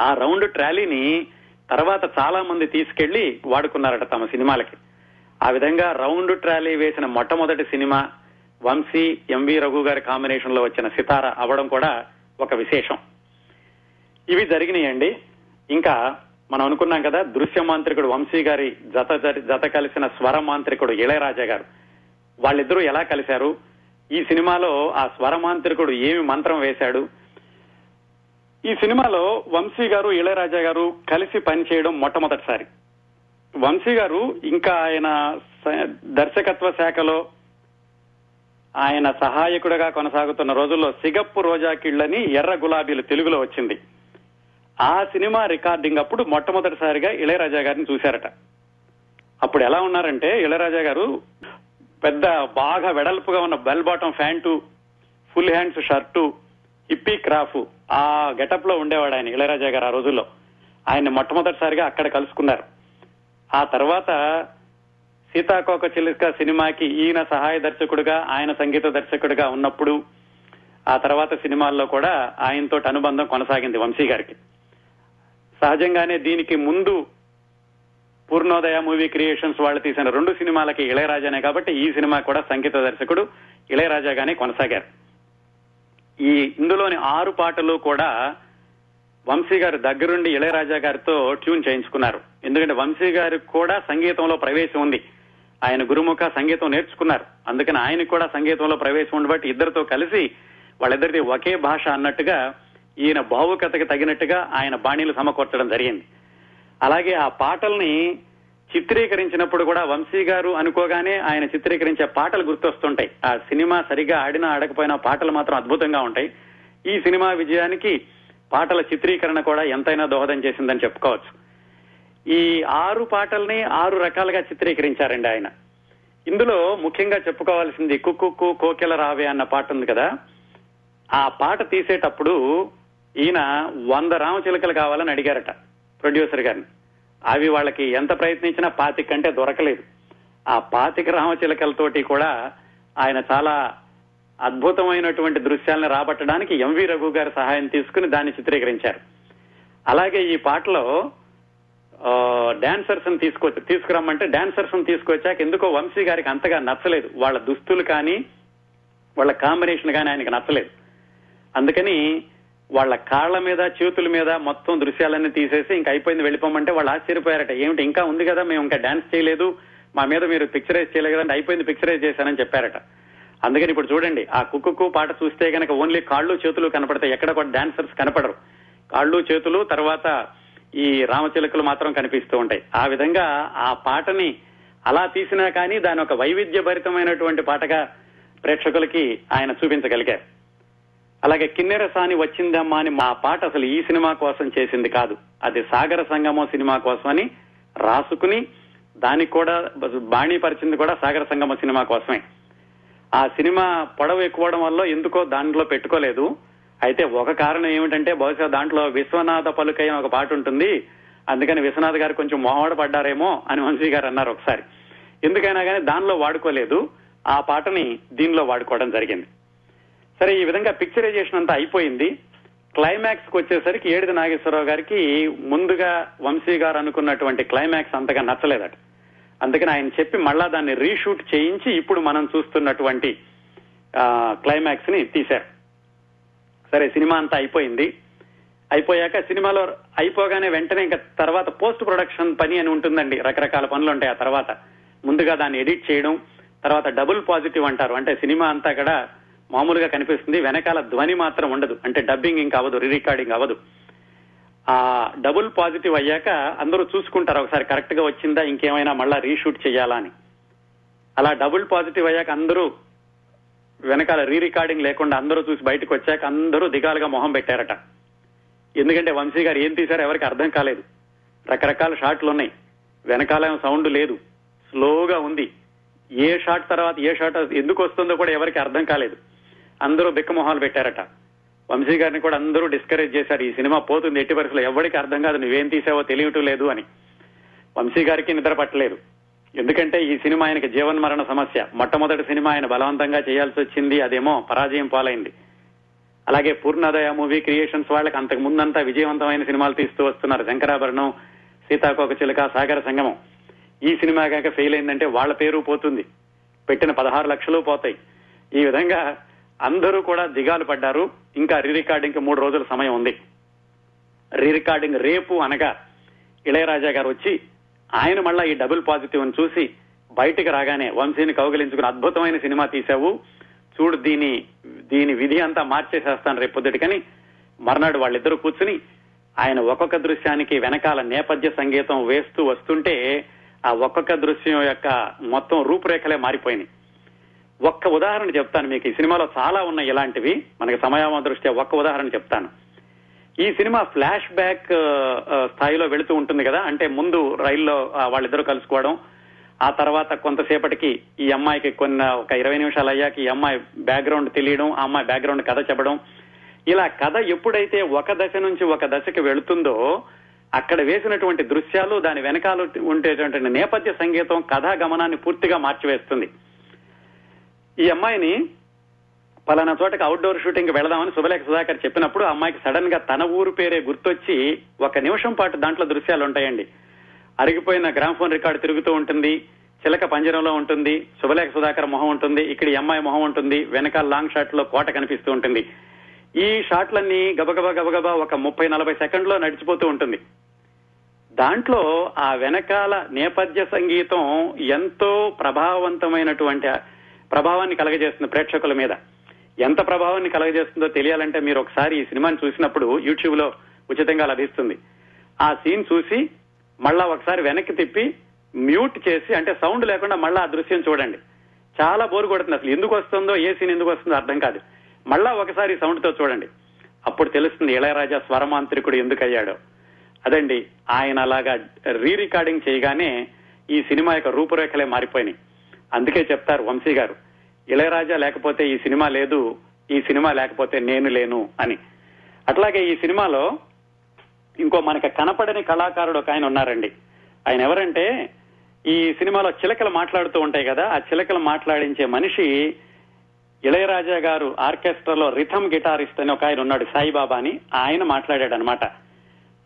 ఆ రౌండ్ ట్రాలీని తర్వాత చాలా మంది తీసుకెళ్ళి వాడుకున్నారట తమ సినిమాలకి. ఆ విధంగా రౌండ్ ట్రాలీ వేసిన మొట్టమొదటి సినిమా వంశీ ఎంవి రఘు గారి కాంబినేషన్లో వచ్చిన సితార అవడం కూడా ఒక విశేషం. ఇవి జరిగినాయండి. ఇంకా మనం అనుకున్నాం కదా దృశ్య మాంత్రికుడు వంశీ గారి జత జత కలిసిన స్వర మాంత్రికుడు ఇళయరాజా గారు. వాళ్ళిద్దరూ ఎలా కలిశారు? ఈ సినిమాలో ఆ స్వర మాంత్రికుడు ఏమి మంత్రం వేశాడు? ఈ సినిమాలో వంశీ గారు ఇళయరాజా గారు కలిసి పనిచేయడం మొట్టమొదటిసారి. వంశీ గారు ఇంకా ఆయన స- దర్శకత్వ శాఖలో ఆయన సహాయకుడిగా కొనసాగుతున్న రోజుల్లో సిగప్పు రోజా కిళ్ళని ఎర్ర గులాబీలు తెలుగులో వచ్చింది. ఆ సినిమా రికార్డింగ్ అప్పుడు మొట్టమొదటిసారిగా ఇళయరాజా గారిని చూశారట. అప్పుడు ఎలా ఉన్నారంటే ఇళయరాజా గారు పెద్ద బాగా వెడల్పుగా ఉన్న bell bottom pant full hands shirt hippie crop ఆ గెటప్లో ఉండేవాడు ఆయన ఇళయరాజా గారు ఆ రోజుల్లో. ఆయన మొట్టమొదటిసారిగా అక్కడ కలుసుకున్నారు. ఆ తర్వాత సీతాకోక చిలుక సినిమాకి ఈయన సహాయ దర్శకుడిగా ఆయన సంగీత దర్శకుడిగా ఉన్నప్పుడు ఆ తర్వాత సినిమాల్లో కూడా ఆయనతో అనుబంధం కొనసాగింది వంశీ గారికి. సహజంగానే దీనికి ముందు పూర్ణోదయ మూవీ క్రియేషన్స్ వాళ్ళు తీసిన రెండు సినిమాలకి ఇళయరాజానే కాబట్టి ఈ సినిమా కూడా సంగీత దర్శకుడు ఇళయరాజాగానే కొనసాగారు. ఈ ఇందులోని ఆరు పాటలు కూడా వంశీ గారు దగ్గరుండి ఇళయరాజా గారితో ట్యూన్ చేయించుకున్నారు. ఎందుకంటే వంశీ గారికి కూడా సంగీతంలో ప్రవేశం ఉంది. ఆయన గురుముఖ సంగీతం నేర్చుకున్నారు. అందుకని ఆయనకు కూడా సంగీతంలో ప్రవేశం ఉండబట్టి ఇద్దరితో కలిసి వాళ్ళిద్దరిది ఒకే భాష అన్నట్టుగా ఈయన భావుకతకి తగినట్టుగా ఆయన బాణీలు సమకూర్చడం జరిగింది. అలాగే ఆ పాటల్ని చిత్రీకరించినప్పుడు కూడా వంశీ గారు అనుకోగానే ఆయన చిత్రీకరించే పాటలు గుర్తొస్తుంటాయి. ఆ సినిమా సరిగా ఆడినా ఆడకపోయినా పాటలు మాత్రం అద్భుతంగా ఉంటాయి. ఈ సినిమా విజయానికి పాటల చిత్రీకరణ కూడా ఎంతైనా దోహదం చేసిందని చెప్పుకోవచ్చు. ఈ ఆరు పాటల్ని ఆరు రకాలుగా చిత్రీకరించారండి ఆయన. ఇందులో ముఖ్యంగా చెప్పుకోవాల్సింది కుక్కు కోకిల రావే అన్న పాట ఉంది కదా. ఆ పాట తీసేటప్పుడు ఈయన వంద రామచిలుకలు కావాలని అడిగారట ప్రొడ్యూసర్ గారిని. అవి వాళ్ళకి ఎంత ప్రయత్నించినా పాతిక కంటే దొరకలేదు. ఆ పాతిక రామచిలకలతోటి కూడా ఆయన చాలా అద్భుతమైనటువంటి దృశ్యాలను రాబట్టడానికి ఎంవి రఘు గారి సహాయం తీసుకుని దాన్ని చిత్రీకరించారు. అలాగే ఈ పాటలో డాన్సర్స్ తీసుకొచ్చి తీసుకురమ్మంటే డాన్సర్స్ తీసుకొచ్చాక ఎందుకో వంశీ గారికి అంతగా నచ్చలేదు. వాళ్ళ దుస్తులు కానీ వాళ్ళ కాంబినేషన్ కానీ ఆయనకు నచ్చలేదు. అందుకని వాళ్ళ కాళ్ళ మీద చేతుల మీద మొత్తం దృశ్యాలన్నీ తీసేసి ఇంకా అయిపోయింది వెళ్ళిపోమంటే వాళ్ళు ఆశ్చర్యపోయారట. ఏమిటి ఇంకా ఉంది కదా మేము ఇంకా డాన్స్ చేయలేదు మా మీద మీరు పిక్చరైజ్ చేయలేదు కదంటే అయిపోయింది పిక్చరైజ్ చేశానని చెప్పారట. అందుకని ఇప్పుడు చూడండి ఆ కుక్కకు పాట చూస్తే కనుక ఓన్లీ కాళ్ళు చేతులు కనపడతాయి ఎక్కడ కూడా డాన్సర్స్ కనపడరు. కాళ్ళు చేతులు తర్వాత ఈ రామచిలుకలు మాత్రం కనిపిస్తూ ఉంటాయి. ఆ విధంగా ఆ పాటని అలా తీసినా కానీ దాని ఒక వైవిధ్య భరితమైనటువంటి పాటగా ప్రేక్షకులకి ఆయన చూపించగలిగారు. అలాగే కిన్నెర సాని వచ్చిందమ్మా అని మా పాట అసలు ఈ సినిమా కోసం చేసింది కాదు. అది సాగర సంగమం సినిమా కోసమని రాసుకుని దానికి కూడా బాణీపరిచింది కూడా సాగర సంగమం సినిమా కోసమే. ఆ సినిమా పొడవు ఎక్కువడం వల్ల ఎందుకో దాంట్లో పెట్టుకోలేదు. అయితే ఒక కారణం ఏమిటంటే బహుశా దాంట్లో విశ్వనాథ పలుకైన ఒక పాట ఉంటుంది. అందుకని విశ్వనాథ్ గారు కొంచెం మొహమాట పడ్డారేమో అని వంశీ గారు అన్నారు ఒకసారి. ఎందుకైనా కానీ దానిలో వాడుకోలేదు. ఆ పాటని దీనిలో వాడుకోవడం జరిగింది. సరే ఈ విధంగా పిక్చరైజేషన్ అంతా అయిపోయింది. క్లైమాక్స్కు వచ్చేసరికి ఏడిది నాగేశ్వరరావు గారికి ముందుగా వంశీ గారు అనుకున్నటువంటి క్లైమాక్స్ అంతగా నచ్చలేదట. అందుకని ఆయన చెప్పి మళ్ళా దాన్ని రీషూట్ చేయించి ఇప్పుడు మనం చూస్తున్నటువంటి క్లైమాక్స్ని తీశారు. సరే సినిమా అంతా అయిపోయింది. అయిపోయాక సినిమాలో అయిపోగానే వెంటనే ఇంకా తర్వాత పోస్ట్ ప్రొడక్షన్ పని అని ఉంటుందండి. రకరకాల పనులు ఉంటాయి ఆ తర్వాత. ముందుగా దాన్ని ఎడిట్ చేయడం తర్వాత డబుల్ పాజిటివ్ అంటారు. అంటే సినిమా అంతా కూడా మామూలుగా కనిపిస్తుంది. వెనకాల ధ్వని మాత్రం ఉండదు. అంటే డబ్బింగ్ ఇంకా అవ్వదు రీ రికార్డింగ్ అవ్వదు. ఆ డబుల్ పాజిటివ్ అయ్యాక అందరూ చూసుకుంటారు ఒకసారి కరెక్ట్గా వచ్చిందా ఇంకేమైనా మళ్ళా రీషూట్ చేయాలా అని. అలా డబుల్ పాజిటివ్ అయ్యాక అందరూ వెనకాల రీ రికార్డింగ్ లేకుండా అందరూ చూసి బయటకు వచ్చాక అందరూ దిగాలుగా మొహం పెట్టారట. ఎందుకంటే వంశీ గారు ఏం తీశారో ఎవరికి అర్థం కాలేదు. రకరకాల షాట్లు ఉన్నాయి. వెనకాల సౌండ్ లేదు. స్లోగా ఉంది. ఏ షాట్ తర్వాత ఏ షాట్ ఎందుకు వస్తుందో కూడా ఎవరికి అర్థం కాలేదు. అందరూ బిక్కమొహాలు పెట్టారట. వంశీ గారిని కూడా అందరూ డిస్కరేజ్ చేశారు. ఈ సినిమా పోతుంది ఎట్టి వరుసలో ఎవరికి అర్థం కాదు నువ్వేం తీసావో తెలియటం లేదు అని. వంశీ గారికి నిద్ర పట్టలేదు. ఎందుకంటే ఈ సినిమా ఆయనకి జీవన్మరణ సమస్య. మొట్టమొదటి సినిమా ఆయన బలవంతంగా చేయాల్సి వచ్చింది అదేమో పరాజయం పాలైంది. అలాగే పూర్ణోదయ మూవీ క్రియేషన్స్ వాళ్ళకి అంతకు ముందంతా విజయవంతమైన సినిమాలు తీస్తూ వస్తున్నారు. శంకరాభరణం సీతాకోక చిలుక సాగర సంగమం. ఈ సినిమా కాక ఫెయిల్ అయిందంటే వాళ్ళ పేరు పోతుంది. పెట్టిన పదహారు లక్షలు పోతాయి. ఈ విధంగా అందరూ కూడా దిగాలు పడ్డారు. ఇంకా రీ రికార్డింగ్ మూడు రోజుల సమయం ఉంది. రీ రికార్డింగ్ రేపు అనగా ఇళయరాజా గారు వచ్చి ఆయన మళ్ళా ఈ డబుల్ పాజిటివ్ అని చూసి బయటికి రాగానే వంశీని కౌగిలించుకుని అద్భుతమైన సినిమా తీశావు. చూడు దీని దీని విధి అంతా మార్చేసేస్తాను రేపు మర్నాడు వాళ్ళిద్దరూ కూర్చుని ఆయన ఒక్కొక్క దృశ్యానికి వెనకాల నేపథ్య సంగీతం వేస్తూ వస్తుంటే ఆ ఒక్కొక్క దృశ్యం యొక్క మొత్తం రూపురేఖలే మారిపోయినాయి. ఒక్క ఉదాహరణ చెప్తాను మీకు. ఈ సినిమాలో చాలా ఉన్నాయి ఇలాంటివి. మనకి సమయామ దృష్ట్యా ఒక్క ఉదాహరణ చెప్తాను. ఈ సినిమా ఫ్లాష్ బ్యాక్ స్థాయిలో వెళుతూ ఉంటుంది కదా. అంటే ముందు రైల్లో వాళ్ళిద్దరూ కలుసుకోవడం. ఆ తర్వాత కొంతసేపటికి ఈ అమ్మాయికి కొన్ని ఒక ఇరవై నిమిషాలు అయ్యాక ఈ అమ్మాయి బ్యాక్గ్రౌండ్ తెలియడం ఆ అమ్మాయి బ్యాక్గ్రౌండ్ కథ చెప్పడం. ఇలా కథ ఎప్పుడైతే ఒక దశ నుంచి ఒక దశకి వెళుతుందో అక్కడ వేసినటువంటి దృశ్యాలు దాని వెనకాల ఉండేటువంటి నేపథ్య సంగీతం కథా గమనాన్ని పూర్తిగా మార్చివేస్తుంది. ఈ అమ్మాయిని పలానా చోటకి అవుట్డోర్ షూటింగ్ వెళదామని శుభలేఖ సుధాకర్ చెప్పినప్పుడు అమ్మాయికి సడన్గా తన ఊరు పేరే గుర్తొచ్చి ఒక నిమిషం పాటు దాంట్లో దృశ్యాలు ఉంటాయండి. అరిగిపోయిన గ్రామ్ఫోన్ రికార్డు తిరుగుతూ ఉంటుంది చిలక పంజరంలో ఉంటుంది శుభలేఖ సుధాకర్ మొహం ఉంటుంది ఇక్కడ ఈ అమ్మాయి మొహం ఉంటుంది వెనకాల లాంగ్ షాట్లో కోట కనిపిస్తూ ఉంటుంది. ఈ షాట్లన్నీ గబగబా గబగబా ఒక ముప్పై నలభై సెకండ్లో నడిచిపోతూ ఉంటుంది. దాంట్లో ఆ వెనకాల నేపథ్య సంగీతం ఎంతో ప్రభావవంతమైనటువంటి ప్రభావాన్ని కలగజేస్తుంది ప్రేక్షకుల మీద. ఎంత ప్రభావాన్ని కలగజేస్తుందో తెలియాలంటే మీరు ఒకసారి ఈ సినిమాని చూసినప్పుడు యూట్యూబ్లో ఉచితంగా లభిస్తుంది. ఆ సీన్ చూసి మళ్ళా ఒకసారి వెనక్కి తిప్పి మ్యూట్ చేసి అంటే సౌండ్ లేకుండా మళ్ళా ఆ దృశ్యం చూడండి. చాలా బోర్ కొడుతుంది అసలు. ఎందుకు వస్తుందో ఏ సీన్ ఎందుకు వస్తుందో అర్థం కాదు. మళ్ళా ఒకసారి సౌండ్తో చూడండి. అప్పుడు తెలుస్తుంది ఇళయరాజా స్వరమాంత్రికుడు ఎందుకయ్యాడో. అదండి ఆయన అలాగా రీ రికార్డింగ్ చేయగానే ఈ సినిమా యొక్క రూపురేఖలే మారిపోయినాయి. అందుకే చెప్తారు వంశీ గారు ఇళయరాజా లేకపోతే ఈ సినిమా లేదు ఈ సినిమా లేకపోతే నేను లేను అని. అట్లాగే ఈ సినిమాలో ఇంకో మనకి కనపడని కళాకారుడు ఒక ఆయన ఉన్నారండి. ఆయన ఎవరంటే ఈ సినిమాలో చిలకలు మాట్లాడుతూ ఉంటాయి కదా ఆ చిలకలు మాట్లాడించే మనిషి ఇళయరాజా గారు ఆర్కెస్ట్రాలో రిథమ్ గిటారిస్ట్ అని ఒక ఆయన ఉన్నాడు సాయిబాబా అని ఆయన మాట్లాడాడు అనమాట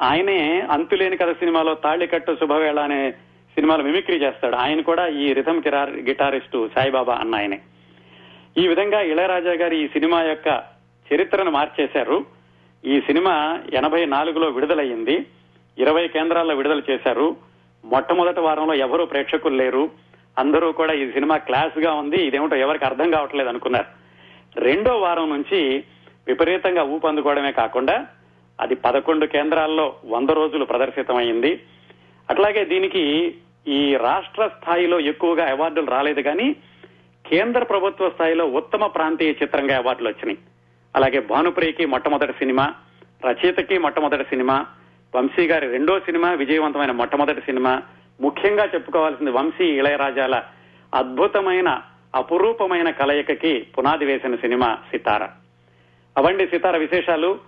ఆయనే అంతులేని కథ సినిమాలో తాళికట్టు శుభవేళ అనే సినిమాలు మిమిక్రీ చేస్తాడు. ఆయన కూడా ఈ రిథమ్ కిరార్ గిటారిస్టు సాయిబాబా అన్న ఆయనే. ఈ విధంగా ఇళయరాజా గారు ఈ సినిమా యొక్క చరిత్రను మార్చేశారు. ఈ సినిమా ఎనభై నాలుగులో విడుదలయ్యింది. ఇరవై కేంద్రాల్లో విడుదల చేశారు. మొట్టమొదటి వారంలో ఎవరూ ప్రేక్షకులు లేరు. అందరూ కూడా ఈ సినిమా క్లాస్గా ఉంది. ఇదేమిటో ఎవరికి అర్థం కావట్లేదు అనుకున్నారు. రెండో వారం నుంచి విపరీతంగా ఊపందుకోవడమే కాకుండా అది పదకొండు కేంద్రాల్లో వంద రోజులు ప్రదర్శితమైంది అట్లాగే దీనికి ఈ రాష్ట్ర స్థాయిలో ఎక్కువగా అవార్డులు రాలేదు కానీ కేంద్ర ప్రభుత్వ స్థాయిలో ఉత్తమ ప్రాంతీయ చిత్రంగా అవార్డులు వచ్చినాయి. అలాగే భానుప్రియకి మొట్టమొదటి సినిమా రచయితకి మొట్టమొదటి సినిమా వంశీ గారి రెండో సినిమా విజయవంతమైన మొట్టమొదటి సినిమా. ముఖ్యంగా చెప్పుకోవాల్సింది వంశీ ఇళయరాజాల అద్భుతమైన అపురూపమైన కలయికకి పునాది వేసిన సినిమా సితార. అవండి సితార విశేషాలు.